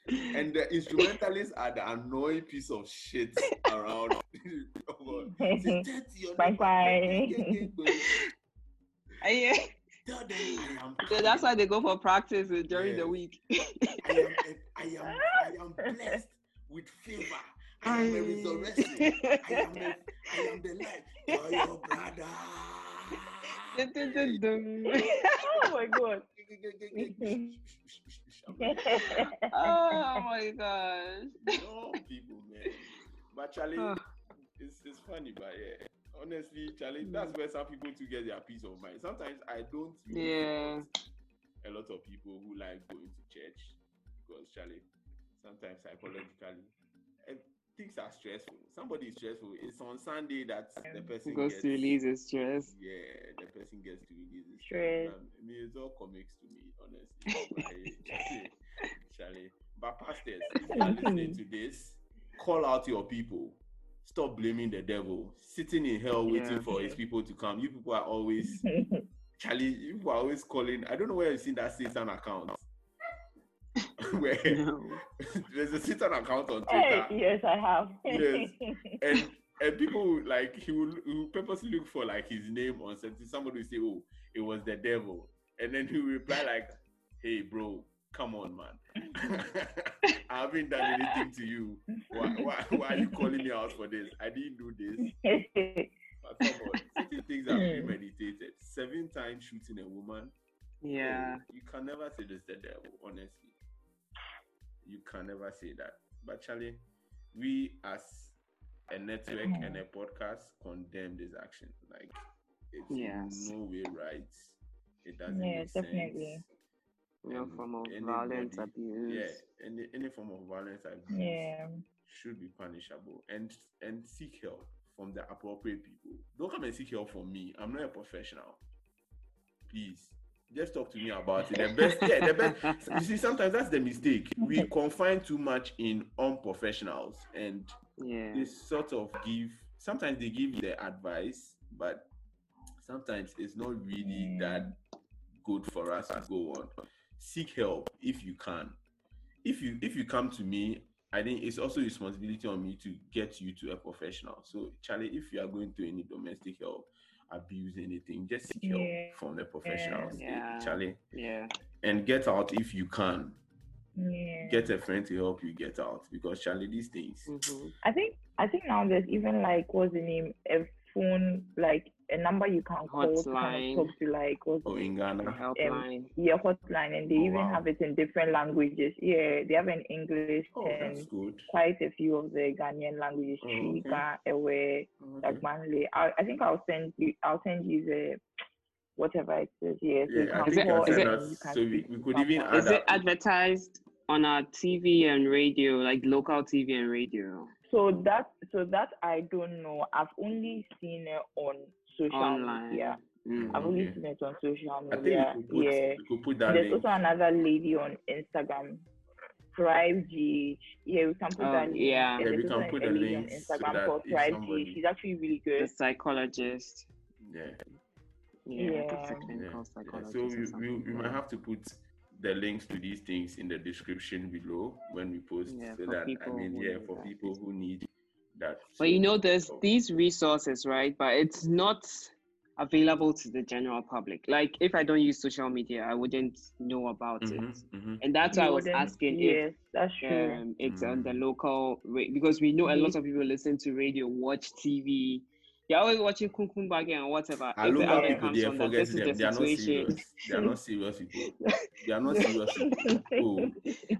And the instrumentalists are the annoying piece of shit around. God. Say, tell to Bye. Yeah. Tell them I am. So that's why they go for practice uh, during the week. I am, I am, I am blessed with favor. I am a resurrection. I am, a, I am the light. Tell your brother. Dun, dun, dun, dun. oh my god. oh my gosh. no people, man. But Charlie, Ah. it's, it's funny, but yeah. Honestly, Charlie, that's where some people to get their peace of mind. Sometimes I don't Yeah. a lot of people who like going to church because Charlie, sometimes psychologically, things are stressful. Somebody is stressful. It's on Sunday that the person Goes gets to release his stress. Yeah, the person gets to release his Stress. Um, I mean, it's all comics to me, honestly. Charlie, Charlie. But pastors, if you are listening to this, call out your people. Stop blaming the devil. Sitting in hell waiting Yeah. for his people to come. You people are always Charlie, you people are always calling. I don't know where you've seen that Satan account. Where No. there's a Satan account on hey, Twitter. yes, I have. Yes. and and people like he will, he will purposely look for like his name on something. Somebody will say, "Oh, it was the devil," and then he will reply like, "Hey, bro, come on, man. I haven't done anything to you. Why, why, why are you calling me out for this? I didn't do this." But come on, certain things are premeditated. Seven times shooting a woman. Yeah. oh, you can never say this the devil. Honestly, you can never say that. But Charlie, we as a network and a podcast condemn this action. Like it's Yes. no way right. It doesn't Yeah, make definitely. sense. No And form of anybody- violence, abuse. Yeah, any any form of violence abuse yeah. should be punishable and and seek help from the appropriate people. Don't come and seek help from me. I'm not a professional. Please. Just talk to me about it. The best, yeah, the best. You see, sometimes that's the mistake. We confine too much in unprofessionals, and Yeah. they sort of give. Sometimes they give you the advice, but sometimes it's not really that good for us to go on. Seek help if you can. If you if you come to me, I think it's also responsibility on me to get you to a professional. So, Charlie, if you are going to any domestic help, abuse, anything, just seek Yeah. help from the professionals, Yeah. Charlie, Yeah. and get out if you can. Yeah. Get a friend to help you get out because, Charlie, these things. Mhm. I think I think now there's even like what's the name? A phone like a number you can call to kind Hotline. of talk to like what's Oh, in A Ghana, helpline. yeah hotline and they Oh, even wow. have it in different languages. Yeah, they have an English oh, and that's good. quite a few of the Ghanaian languages. Oh, okay. Ewe, Okay. Dagbanli. I, I think I'll send you I'll send you the whatever it is. Yeah, so Yeah, I think I call said and that- then you can so we- we could even add Is it advertised on our TV and radio, like local TV and radio? So that so that I don't know. I've only seen it on social Online. media. Mm. I've only Okay. seen it on social I think media. we could put, yeah. we could put that There's link. also another lady on Instagram, Thrive GH. Yeah, we can put Oh, that yeah. Yeah, we can put the lady on links so Instagram that called if Thrive somebody- GH. She's actually really The good. psychologist. Yeah. Yeah. Yeah. That's a Yeah. yeah. So or we, we, we might have to put the links to these things in the description below when we post Yeah, so for that I people mean who yeah need for that. people who need that. But you know, there's so- these resources, right? But it's not available to the general public. Like if I don't use social media, I wouldn't know about it. Mhm, mhm. And that's why I was asking Yes, that's if true. um, it's on Mm. the local ra- because we know a lot of people listen to radio, watch TV. They're always watching Kumkum Bhagya and whatever. I if the look advert at people comes there, forget this is them. the They are not situation. serious. They are not serious people. They are not serious people. Oh,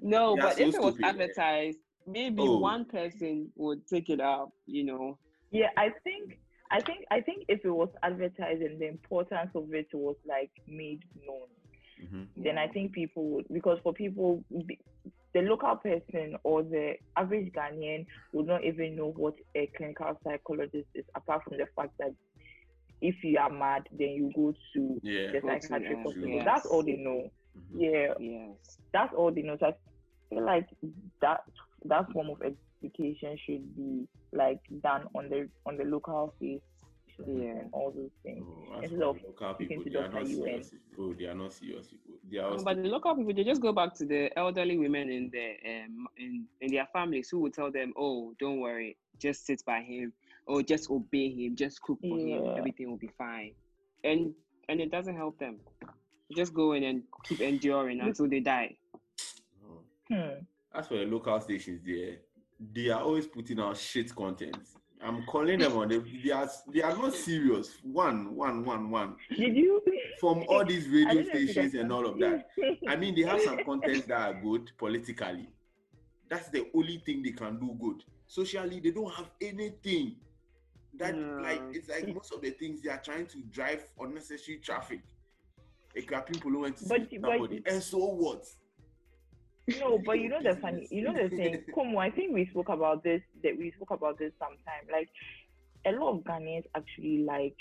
No, They but so if it was stupid. advertised, maybe Oh. one person would take it up, you know. Yeah, I think I think I think if it was advertised and the importance of it was like made known, mhm. then I think people would because for people the- the local person or the average Ghanaian would not even know what a clinical psychologist is, apart from the fact that if you are mad, then you go to yeah. the psychiatric hospital. yes. That's all they know. Mhm. Yeah, Yes. that's all they know. So I feel like that that form of education should be like done on the on the local face Yeah. and all those things. Oh, Instead of local people, they are Dr. not UN. serious people. Oh, they are not serious people. They are No, also but the local people, they just go back to the elderly women in their um in, in their families who will tell them, "Oh, don't worry, just sit by him, or just obey him, just cook for him, everything will be fine," and and it doesn't help them. Just go in and keep enduring until they die. Oh. Hmm. As for the local stations, there, they are always putting out shit content. I'm calling them on them. They are they are not serious. One, one, one, one. Did you? From all these radio don't know if you stations and all of that. I mean, they have some contents that are good politically. That's the only thing they can do good. Socially, they don't have anything. That No. like it's like most of the things they are trying to drive unnecessary traffic. A people went to But- see but- somebody, and so what? No, but you know the funny, you know the thing, Kumu, I think we spoke about this, that we spoke about this sometime. Like, a lot of Ghanaians actually like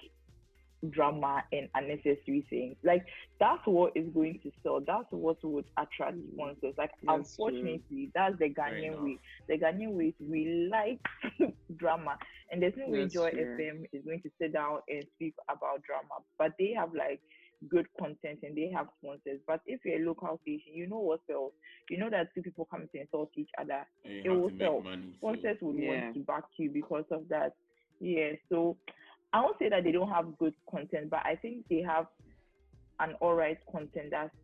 drama and unnecessary things. Like, that's what is going to sell. That's what would attract sponsors. Like, That's true. unfortunately, that's the Ghanaian way. The Ghanaian way is we like drama. And there's no way Joy true. FM is going to sit down and speak about drama. But they have like good content and they have sponsors. But if you're a local station, you know what sells. You know that two people come to insult each other. And you It have will to make sell. money. so- Sponsors would Yeah. want to back you because of that. Yeah. So I won't say that they don't have good content, but I think they have an alright content that's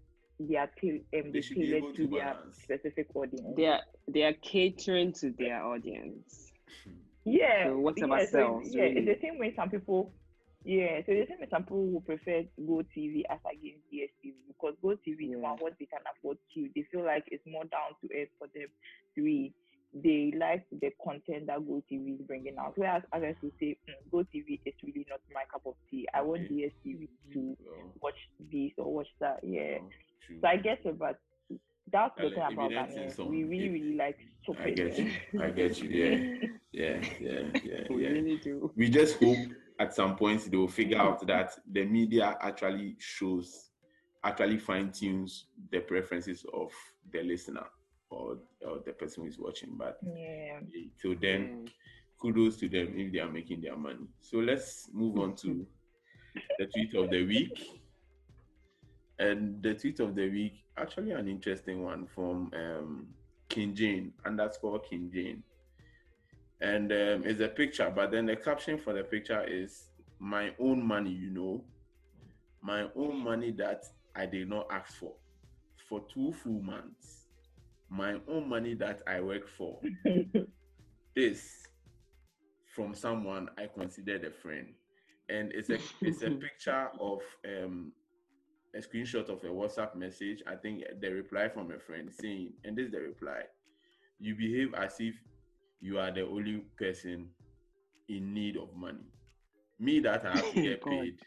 they are ta- um, They they should tailored to to their specific audience. They are they are catering to their audience. Yeah. So whatever yeah, so sells, it's- yeah, it's the same way some people. Yeah, so the same way some people will prefer Go TV as against DSTV because Go TV is Yeah. one what they can afford to. They feel like it's more down to earth for them. Three, they like the content that Go TV is bringing out. Whereas others will say mm, Go TV is really not my cup of tea. I want Okay. DSTV to Well, watch this or watch that. Yeah, true. so I guess it, but that's the thing about Ghanaians. some- We really, really like I get you. I get you. Yeah. Yeah. Yeah. Yeah. We really do. we just hope at some point they will figure out mm-hmm. that the media actually shows actually fine tunes the preferences of the listener or, or the person who is watching. But yeah. till then mm. kudos to them if they are making their money. So let's move on to mm-hmm. the tweet of the week. And the tweet of the week actually an interesting one from um king jane underscore king jane and um, it's a picture but then the caption for the picture is my own money you know. My own money that i did not ask for for two full months. My own money that i work for. This from someone I considered a friend, and it's a it's a picture of um a screenshot of a WhatsApp message. I think the reply from a friend saying, and this is the reply: "You behave as if you are the only person in need of money. Me that I have to get paid.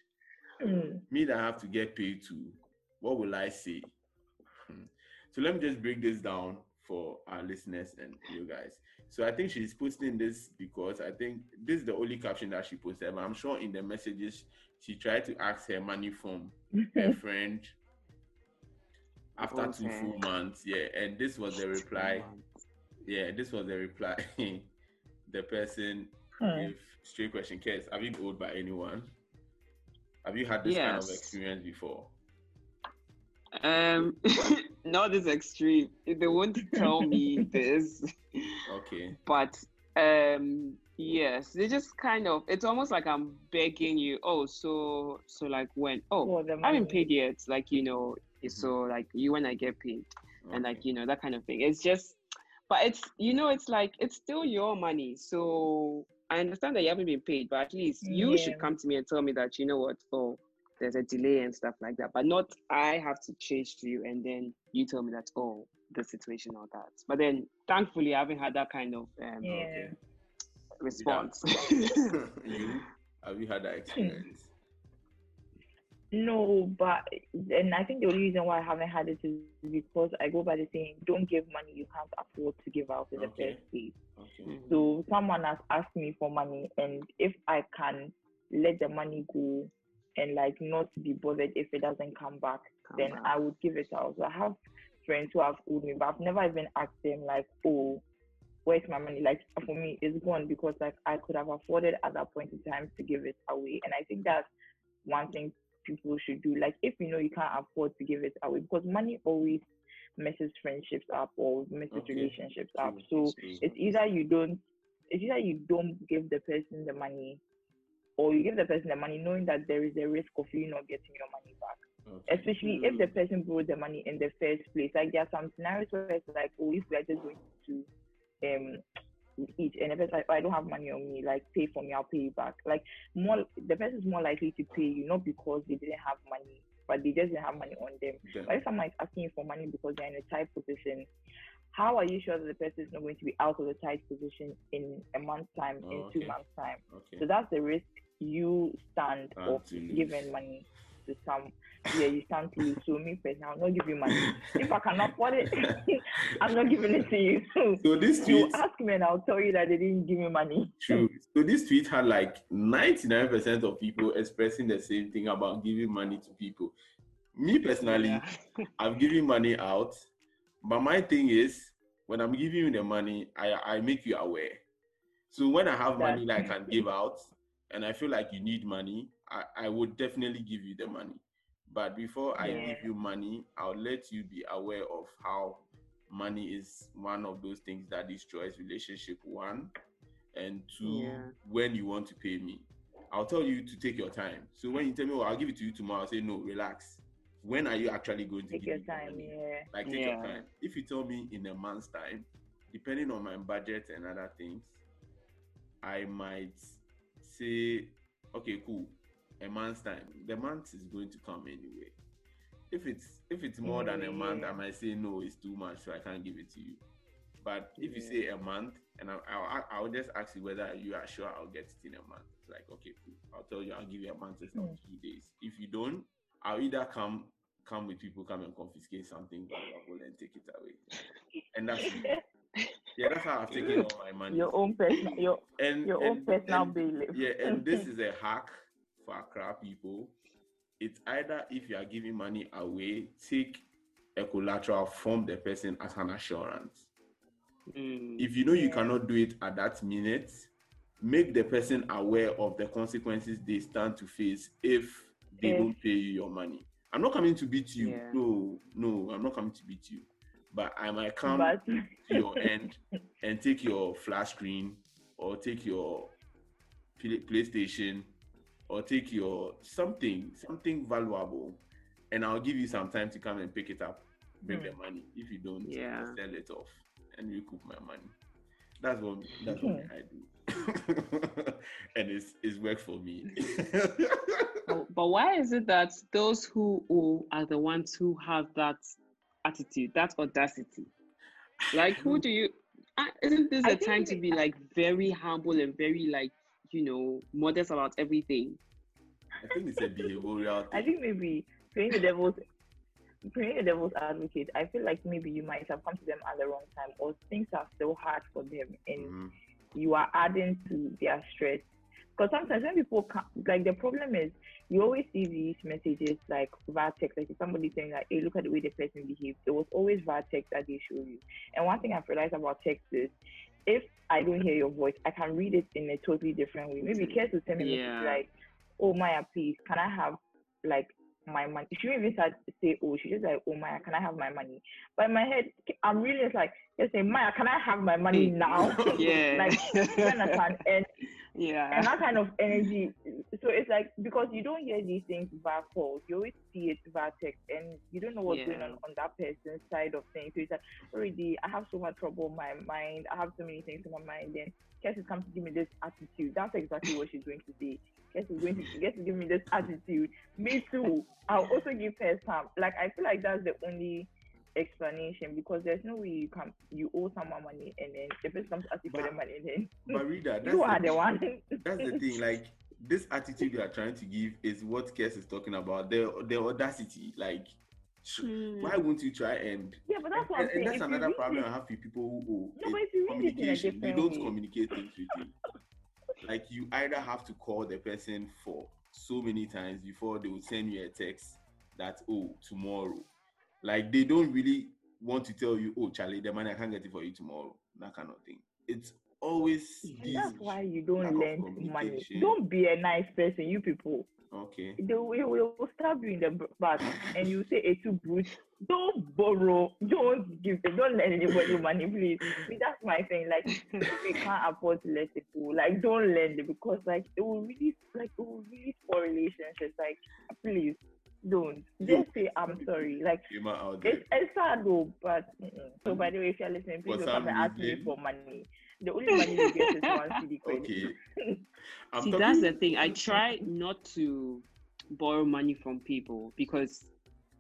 Mm. Me that I have to get paid to. What will I say?" Hmm. So let me just break this down for our listeners and you guys. So I think she's posting this because I think this is the only caption that she posted. But I'm sure in the messages she tried to ask her money from her friend after two full months. Yeah, and this was the reply. Yeah, this was the reply. the person Hmm. gave straight question. Kess, have you been owed by anyone? Have you had this kind of experience before? Um, not this extreme. They won't tell me this, Okay. but um, Yes, they just kind of. It's almost like I'm begging you. Oh, so so like when? Oh, For I haven't money. paid yet. Like you know, so like you when I get paid, and like you know that kind of thing. It's just, but it's you know it's like it's still your money. So I understand that you haven't been paid, but at least you Yeah. should come to me and tell me that you know what. Oh, there's a delay and stuff like that. But not I have to chase to you and then you tell me that oh the situation or that. But then thankfully I haven't had that kind of um, Yeah. Okay. response. you have you had that experience? No, but and I think the only reason why I haven't had it is because I go by the saying, "Don't give money you can't afford to give out in the first place." Okay. Mm-hmm. So someone has asked me for money, and if I can let the money go and like not be bothered if it doesn't come back, Come then back. I would give it out. So I have friends who have owed me, but I've never even asked them like, "Oh, where's my money?" Like for me, it's gone because like I could have afforded at that point in time to give it away, and I think that's one thing people should do. Like if you know you can't afford to give it away, because money always messes friendships up or messes Okay. relationships up. So it's either you don't it's either you don't give the person the money or you give the person the money knowing that there is a risk of you not getting your money back. Okay. Especially if the person borrowed the money in the first place. Like there are some scenarios where it's like, oh, if we are just going to um eat and if person like, oh, I don't have money on me, like pay for me, I'll pay you back. Like more the person is more likely to pay you not because they didn't have money, but they just didn't have money on them. Then- But if someone is asking you for money because they're in a tight position, how are you sure that the person is not going to be out of the tight position in a month's time, Oh, in okay. two months' time? okay. So that's the risk you stand Stand of giving money to some. Yeah, you stand to lose. So me personally, I'll not give you money. If I can afford it, I'm not giving it to you. so this tweet, you ask me and I'll tell you that they didn't give me money. true. So this tweet had like 99% of people expressing the same thing about giving money to people. Me personally, Yeah. I'm giving money out, but my thing is when I'm giving you the money, I, I make you aware. So when I have money that I can give out and I feel like you need money, I, I would definitely give you the money. But before I Yeah. give you money, I'll let you be aware of how money is one of those things that destroys relationship one and two Yeah. when you want to pay me. I'll tell you to take your time. So when you tell me, well, I'll give it to you tomorrow, I'll say, no, relax. When are you actually going to Take give your me time, money? yeah. Like take your time. If you tell me in a month's time, depending on my budget and other things, I might say, okay, cool. A month's time. The month is going to come anyway. If it's if it's more than a month, I mm. might say no, it's too much, so I can't give it to you. But if you say a month, and I, I'll, I'll just ask you whether you are sure I'll get it in a month. It's like, okay. I'll tell you, I'll give you a month instead of mm. two days. If you don't, I'll either come come with people, come and confiscate something valuable and take it away. And that's. Yeah, that's how I've taken all my money. Your own personal, your and your own personal and-. Yeah, and this is a hack for Accra people. It's either if you are giving money away, take a collateral from the person as an assurance. Mm. If you know you cannot do it at that minute, make the person aware of the consequences they stand to face if they If- don't pay you your money. I'm not coming to beat you. Yeah. No, no, I'm not coming to beat you. But I might come but to your end and take your flash screen or take your PlayStation or take your something, something valuable, and I'll give you some time to come and pick it up, bring the money. If you don't, Yeah. sell it off and recoup my money. That's what that's Hmm. what I do, and it's it's worked for me. But, but why is it that those who owe are the ones who have that attitude, that audacity? Like, who do you? ah, Isn't this I a time to be like very humble and very like you know modest about everything? I think it's a behavioral thing. I think maybe playing the devil's playing the devil's advocate, I feel like maybe you might have come to them at the wrong time or things are so hard for them and Mhm. you are adding to their stress. Because sometimes when people come, like the problem is you always see these messages like via text, like if somebody saying like, hey, look at the way the person behaved. It was always via text that they show you. And one thing I've realized about text is if I don't hear your voice, I can read it in a totally different way. Maybe Kess will send me Yeah. like, oh Maya, please, can I have like my money. She even start to say, oh, she just like, oh, Maya, can I have my money? But in my head, I'm really just like, just saying, Maya, can I have my money mm. now? Yeah. like, you understand? And yeah. and that kind of energy. So it's like because you don't hear these things via calls, you always see it via text, and you don't know what's going on on that person's side of things. So it's like already, I have so much trouble in my mind. I have so many things in my mind. Then Kess is come to give me this attitude. That's exactly what she's going to say. Kess is going to gets to give me this attitude. Me too. I'll also give her some. Like I feel like that's the only explanation because there's no way you can you owe someone money and then the person comes asking ask for the money and then But reader, you are the, the one. that's the thing. Like this attitude you are trying to give is what Kess is talking about. The the audacity. Like, Hmm. why won't you try and Yeah, but that's what and, I'm saying. and that's If another problem it- I have with people who owe. No, but if you read it in a communication. They don't way. communicate things with you. Like you either have to call the person for so many times before they will send you a text that oh tomorrow. Like they don't really want to tell you, oh Charlie, the money I can't get it for you tomorrow. That kind of thing. It's always And And this that's why you don't lend money. Don't be a nice person, you people. okay. They will, will stab you in the back and you say et tu Brute. Don't borrow. Don't give. Don't lend anybody money, please. See, That's my thing. Like if you can't afford to let it go, like don't lend it because like it will really like it will really spoil relationships. Like please don't. Just say I'm sorry. Like Emma out there. It's, it's sad though, but mm-mm. so by the way, if you're listening, please don't come and ask me for money. The only money you get is one cedi credit. Okay. I'm See, talking- that's the thing. I try not to borrow money from people because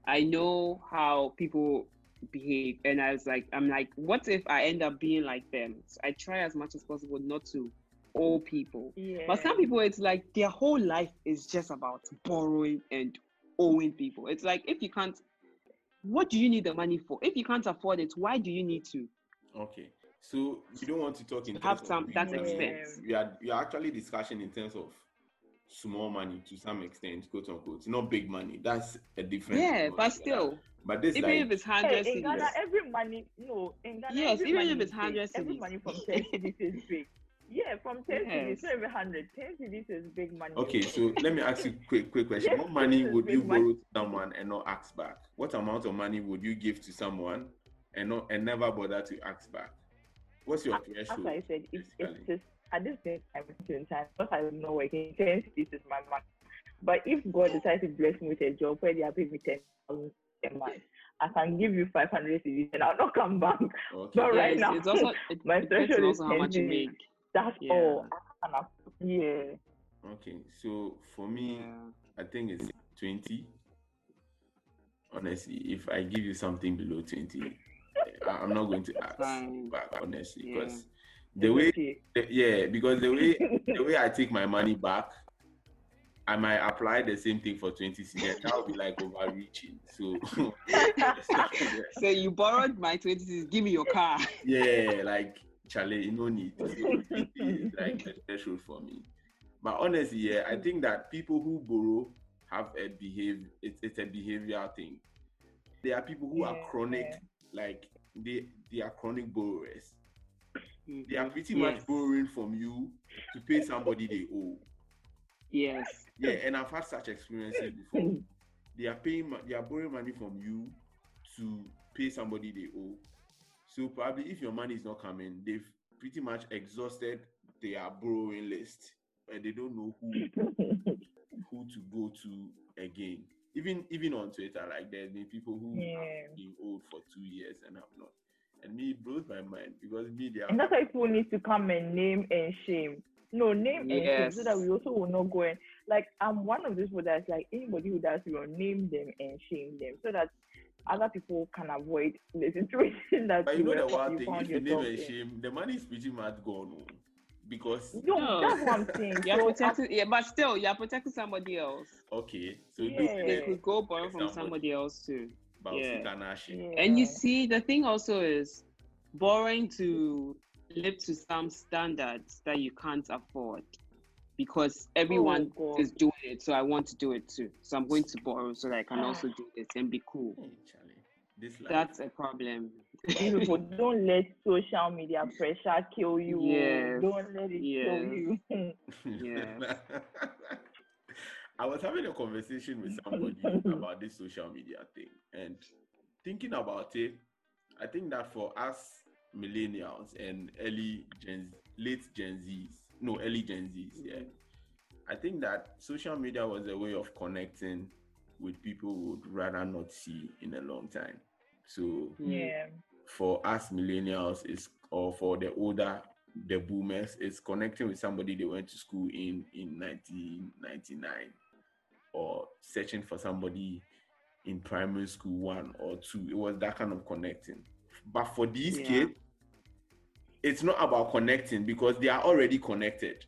I know how people behave, and I was like, I'm like, what if I end up being like them? So I try as much as possible not to owe people. Yeah. But some people, it's like their whole life is just about borrowing and owing people. It's like if you can't, what do you need the money for? If you can't afford it, why do you need to? Okay. So you don't want to talk in To terms have some- big that money. expense. We are we are actually discussing in terms of small money to some extent, quote unquote. Not big money. That's a different. Yeah, thing but altogether. still, But this even like if it's Hey, hundred in Ghana, cedis, every money, no, in Ghana, Yes, even if it's is big. 100 every money from 10 cedis is big. Yeah, from 10 cedis, Yes. not even 100. 10 cedis is big money. Okay, so let me ask you a quick quick question. Yes, What money would big you money. borrow to someone and not ask back? What amount of money would you give to someone and not and never bother to ask back? What's your As? I said, if it's basically? Just at this point, I'm in time because I'm not working. 10 this is my money. But if God decides to bless me with a job where they are paying me 10,000 a month, I can give you 500 cedis and I'll not come back. Okay. But yeah, right it's, now, it's also it my depends on threshold is also how much you make. That's Yeah. all. I. Yeah. Okay. So for me, Yeah. I think it's 20. Honestly, if I give you something below 20, eh, I- I'm not going to ask Fine. back, honestly, Yeah. The way, okay. the- yeah, because the way the way I take my money back, I might apply the same thing for 20 cedis. That would be like overreaching. So, So you borrowed my twenties. Give me your car. yeah, like Charlie, you no need. Like a threshold for me. But honestly, yeah, I think that people who borrow have a behave. It's it's a behavioral thing. There are people who are chronic, yeah. like they they are chronic borrowers. Mm-hmm. They are pretty Yes. much borrowing from you to pay somebody they owe. Yes. Yeah, and I've had such experiences before. They are paying, they are borrowing money from you to pay somebody they owe. So probably if your money is not coming, they've pretty much exhausted their borrowing list, and they don't know who who to go to again. Even even on Twitter, like there's been people who Yeah. have been owed for two years and have not. And me it blows my mind because me they are And that's why people need to come and name and shame. No, name and shame so that we also will not go and like I'm one of those people that's like anybody who does will name them and shame them so that other people can avoid the situation that But you know were- the wild thing, found if you name yourself and in. shame, the money is pretty much gone oh, because No, No. that's what I'm saying. You're So, protecting. Yeah, but still, you're protecting somebody else. okay, so Yeah. They could go borrow from Somebody. somebody else too. About Yeah. Sikanashi. yeah. And you see, the thing also is borrowing to live to some standards that you can't afford because everyone Oh, is doing it. So I want to do it too. So I'm going to borrow so that I can also ah. do this and be cool. Hey, this. That's a problem. you people don't let social media pressure kill you. Yes, Don't let it kill you. Yes. I was having a conversation with somebody about this social media thing and thinking about it. I think that for us millennials and early Gen, late Gen Zs, no, early Gen Zs, yeah, mm-hmm. I think that social media was a way of connecting with people we would rather not see in a long time. So Yeah. for us millennials is or for the older the boomers it's connecting with somebody they went to school in in 1999 or searching for somebody in primary school one or two it was that kind of connecting but for these Yeah. kids it's not about connecting because they are already connected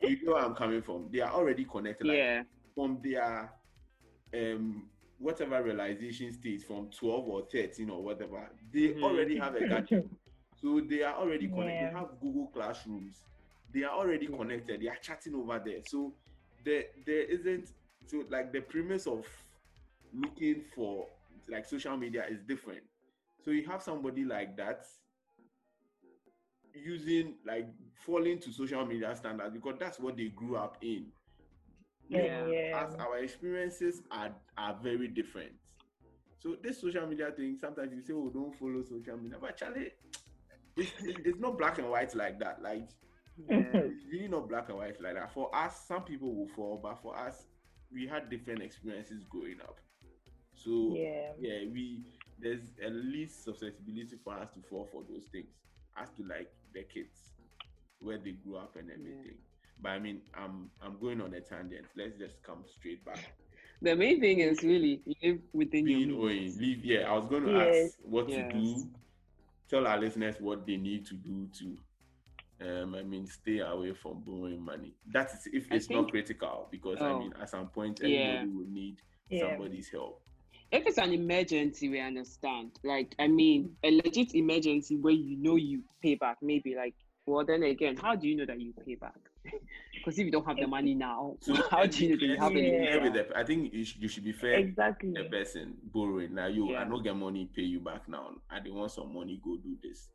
you know where i'm coming from they are already connected like, Yeah. from their um whatever realization stage from 12 or 13 or whatever they Mhm. already have a gadget so they are already connected Yeah. they have google classrooms they are already Yeah. connected they are chatting over there so there there isn't so like the premise of looking for like social media is different so you have somebody like that using like falling to social media standards because that's what they grew up in Yeah. Yeah. as our experiences are are very different. So this social media thing, sometimes you say, "Oh, don't follow social media," but Charlie, it's, it's not black and white like that. Like Yeah. Mm. it's really not black and white like that. For us, some people will fall, but for us, we had different experiences growing up. So Yeah. yeah, we there's at least susceptibility for us to fall for those things as to like the kids where they grew up and everything. But I mean, I'm I'm going on a tangent. Let's just come straight back. The main thing is really live within Being your means. Leave. Yeah, I was going to Yes. ask what Yes. to do. Tell our listeners what they need to do to. Um, I mean, stay away from borrowing money. That is if I it's not critical, because I Oh. mean, at some point, Yeah. everybody will need Yeah. somebody's help. If it's an emergency, we understand. Like, I mean, a legit emergency where you know you pay back, maybe like, well, then again, how do you know that you pay back? Because if you don't have the money now, So how do you know that you have be any? I think you should, you should be fair Exactly. the person borrowing. Now you, I Yeah. don't get money, pay you back now. I don't want some money, go do this.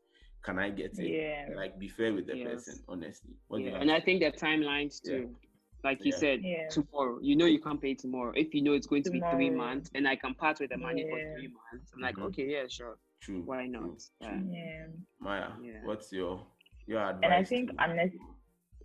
Can I get it? Yeah. Like be fair with the Yes. person, honestly. What Yeah. And I think the timelines too. Like you Yeah. said, Yeah. tomorrow. You know you can't pay tomorrow. If you know it's going to be three months and I can part with the money Yeah. for three months, I'm like, Mhm. okay, yeah, sure. True. Why not? true. Yeah. Yeah. Maya, Yeah. what's your your advice? And I think to- unless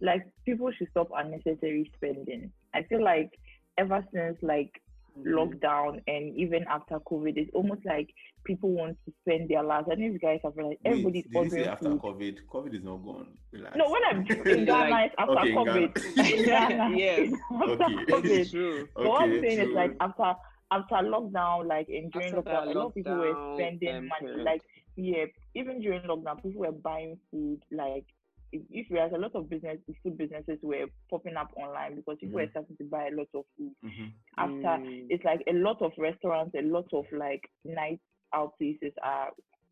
like people should stop unnecessary spending. I feel like ever since like Mhm. lockdown and even after COVID, it's almost like people want to spend their lives. I don't know you guys have realized Wait, everybody's did you say after food. COVID? COVID is not gone. Relax. No, when I'm in Ghana, it's after Okay, COVID. Ghana. In Yes. after Okay. COVID. True. But what I'm Okay, saying is like after after lockdown, like in during After lockdown, that a lot of people were spending money. period. Like yeah, even during lockdown, people were buying food. Like if, if there's a lot of business, food businesses were popping up online because people were Mhm. starting to buy a lot of food. Mhm. After Mm. it's like a lot of restaurants, a lot of like night out places are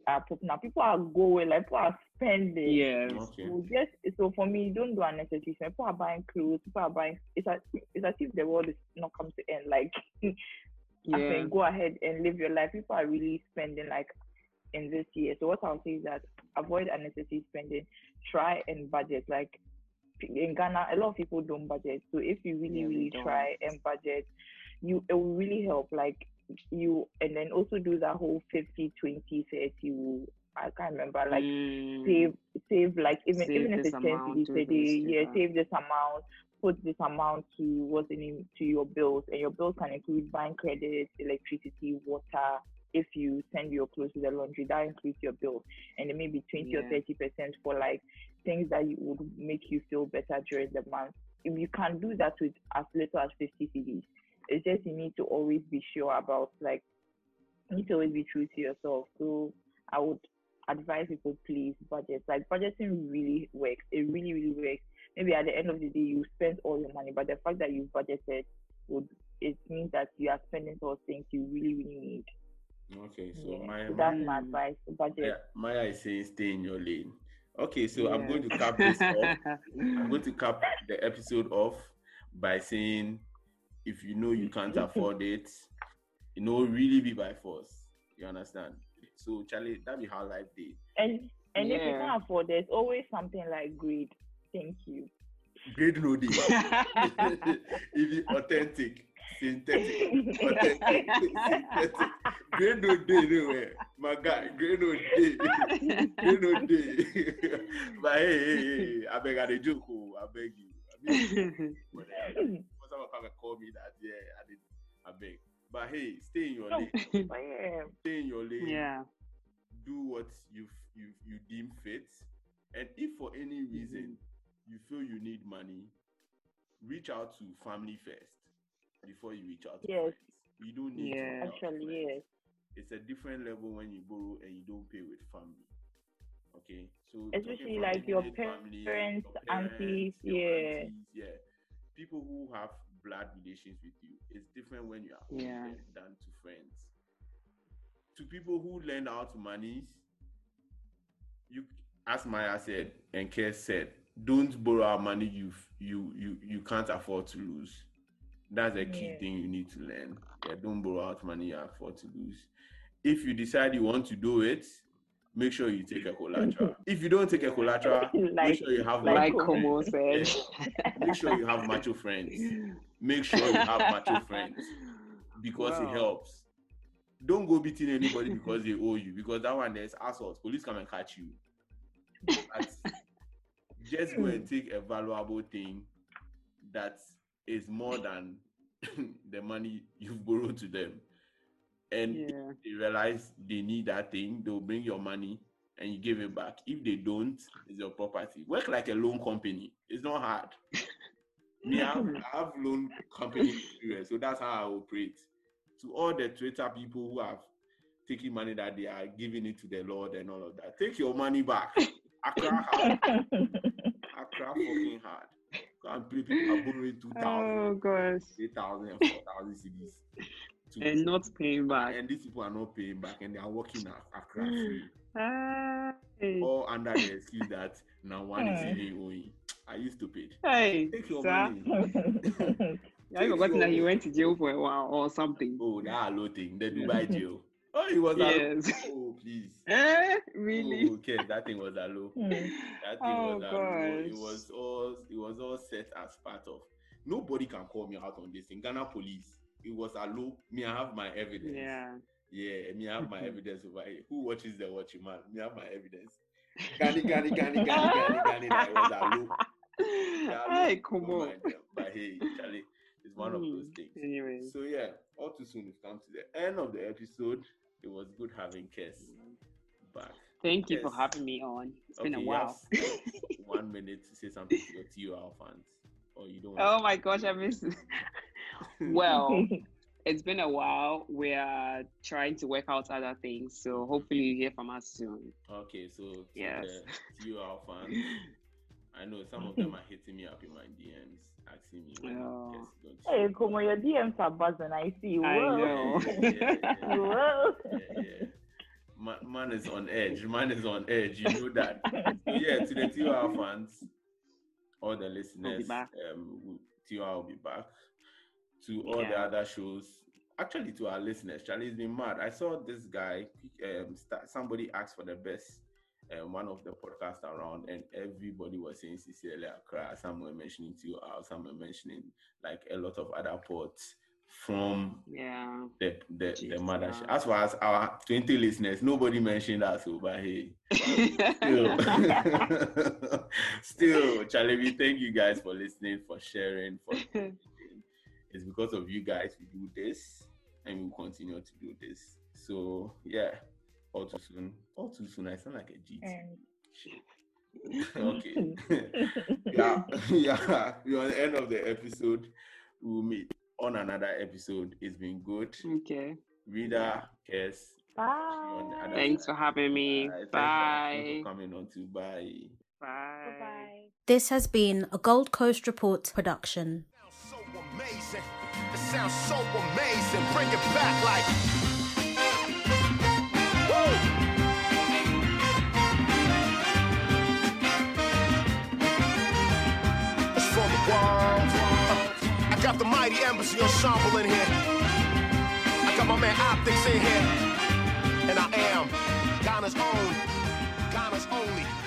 are popping up. People are going, like people are spending. Yes. Okay. So just so for me, don't do unnecessary spending. People are buying clothes. People are buying. It's as it's as if the world is not come to end. Like, I Yeah. mean, go ahead and live your life. People are really spending like in this year. So what I'll say is that avoid unnecessary spending. Try and budget. Like in Ghana, a lot of people don't budget. So if you really Yeah, really don't. try and budget, you it will really help. Like you and then also do that whole 50 20 30 rule. I can't remember like Mm. save save like even Save even if it's ten amount, cedis a day, yeah, that. save this amount, put this amount to what's in to your bills, and your bills can include buying credit, electricity, water. If you send your clothes to the laundry, that includes your bill, and then maybe twenty or thirty percent for like things that you would make you feel better during the month. If you can do that with as little as fifty cedis, it's just you need to always be sure about like you need to always be true to yourself. So I would advise people please budget. Like budgeting really works. It really, really works. Maybe at the end of the day you spend all your money, but the fact that you budgeted would it means that you are spending those things you really, really need. Okay. So Yeah. Maya, So that's my advice. Budget. Maya, Maya is saying stay in your lane. Okay. So I'm going to cap this off. I'm going to cap the episode off by saying if you know you can't afford it, you know, really be by force. You understand? So Charlie, that be how life did. And and if you can't afford there's always something like greed. Thank you. grade no day. if it authentic, synthetic, authentic, synthetic. Grade no day nowhere. My guy, grade no day. grade no day. but hey, hey, hey, I beg I joke, oh, I beg you. I mean. Someone come and call me that, yeah, I did. I beg. But hey, stay in your oh, lane. But yeah. Stay in your lane. yeah. do what you you you deem fit and if for any reason mm-hmm. you feel you need money reach out to family first before you reach out to Yes. friends. you don't need to Yeah. to Actually, yes. it's a different level when you borrow and you don't pay with family okay so Especially like your family, parents, your aunties, your yeah. aunties, yeah people who have blood relations with you it's different when you are Yeah. than- to friends to people who lend out money, you as Maya said and Kess said, don't borrow our money you you you you can't afford to lose. That's a key Yeah. thing you need to learn. Yeah, don't borrow out money you afford to lose. If you decide you want to do it, make sure you take a collateral. if you don't take a collateral, make sure you have like macho Como friends. said. Make sure you have macho friends. Make sure you have macho friends because it helps. Don't go beating anybody because they owe you because that one there's assault. Police come and catch you. But just go and take a valuable thing that is more than the money you've borrowed to them. And if Yeah. they realize they need that thing, they'll bring your money and you give it back. If they don't, it's your property. Work like a loan company. It's not hard. Me, I have, I have loan company experience, so that's how I operate. To all the Twitter people who have taken money that they are giving it to the Lord and all of that, take your money back. Accra hard. Accra fucking hard. Go and play people are borrowing two thousand, Oh gosh. three thousand, and four thousand cedis. to- And not paying back. and these people are not paying back and they are working at Accra free. Hey. all under the excuse that now one is Hmm. even owing. I used to pay. Hey, Take your sir. money. I forgot that he went to jail for a while or something. Oh, that low thing, the Dubai jail. Oh, it was a Yes. Oh, please. Eh, really? Oh, okay, that thing was a low. Hmm. That thing Oh, was a low. It was all it was all set as part of. Nobody can call me out on this thing. Ghana police. It was a low. Me, I have my evidence. Yeah. Yeah, me I have my evidence over here. Who watches the watching man? Me I have my evidence. Gani, Gani, Gani, Gani, Gani, Gani. That was a low. Hey, come on. But hey, Charlie, it's one of those Hmm, things. Anyway. So yeah, all too soon we've come to the end of the episode. It was good having Kess back. Thank you for having me on. It's been a while. One minute to say something to your TUR fans. Or you don't Oh my gosh, I miss. well, it's been a while. We are trying to work out other things, so hopefully you hear from us soon. Okay, so to Yes. the TUR fans, I know some of them are hitting me up in my DMs asking me when. Kess is going to Hey, show come on, your DMs are buzzing. I see. I Whoa. know. Yeah, yeah, yeah. Whoa. yeah, yeah. Man, man is on edge. Man is on edge. You know that. So yeah, to the TUR fans, all the listeners, back. um, w- TUR will be back. To all the other shows, actually to our listeners, Charlie's been mad. I saw this guy. Um, start, somebody asked for the best. Um, one of the podcasts around, and everybody was saying Cecilia Accra. Some were mentioning TUR, some were mentioning like a lot of other ports from Yeah. the the, the mothership. As far as our 20 listeners, nobody mentioned us, so but hey, still, still, Charlie, we thank you guys for listening, for sharing, for it's because of you guys we do this, and we'll continue to do this. So yeah, all too soon, all too soon. I sound like a GT. And Shit. okay. yeah, yeah. We're on the end of the episode. We'll meet on another episode. It's been good. okay. Reader, Kess. on bye. Thanks for having me. Alright, thanks for- Bye. thanks for coming on to bye. Bye. Bye. This has been a Gold Coast Report production. so amazing. It sounds so amazing. Bring it back like. Mighty embassy ensemble in here. I got my man Optics in here. And I am Ghana's own, Ghana's only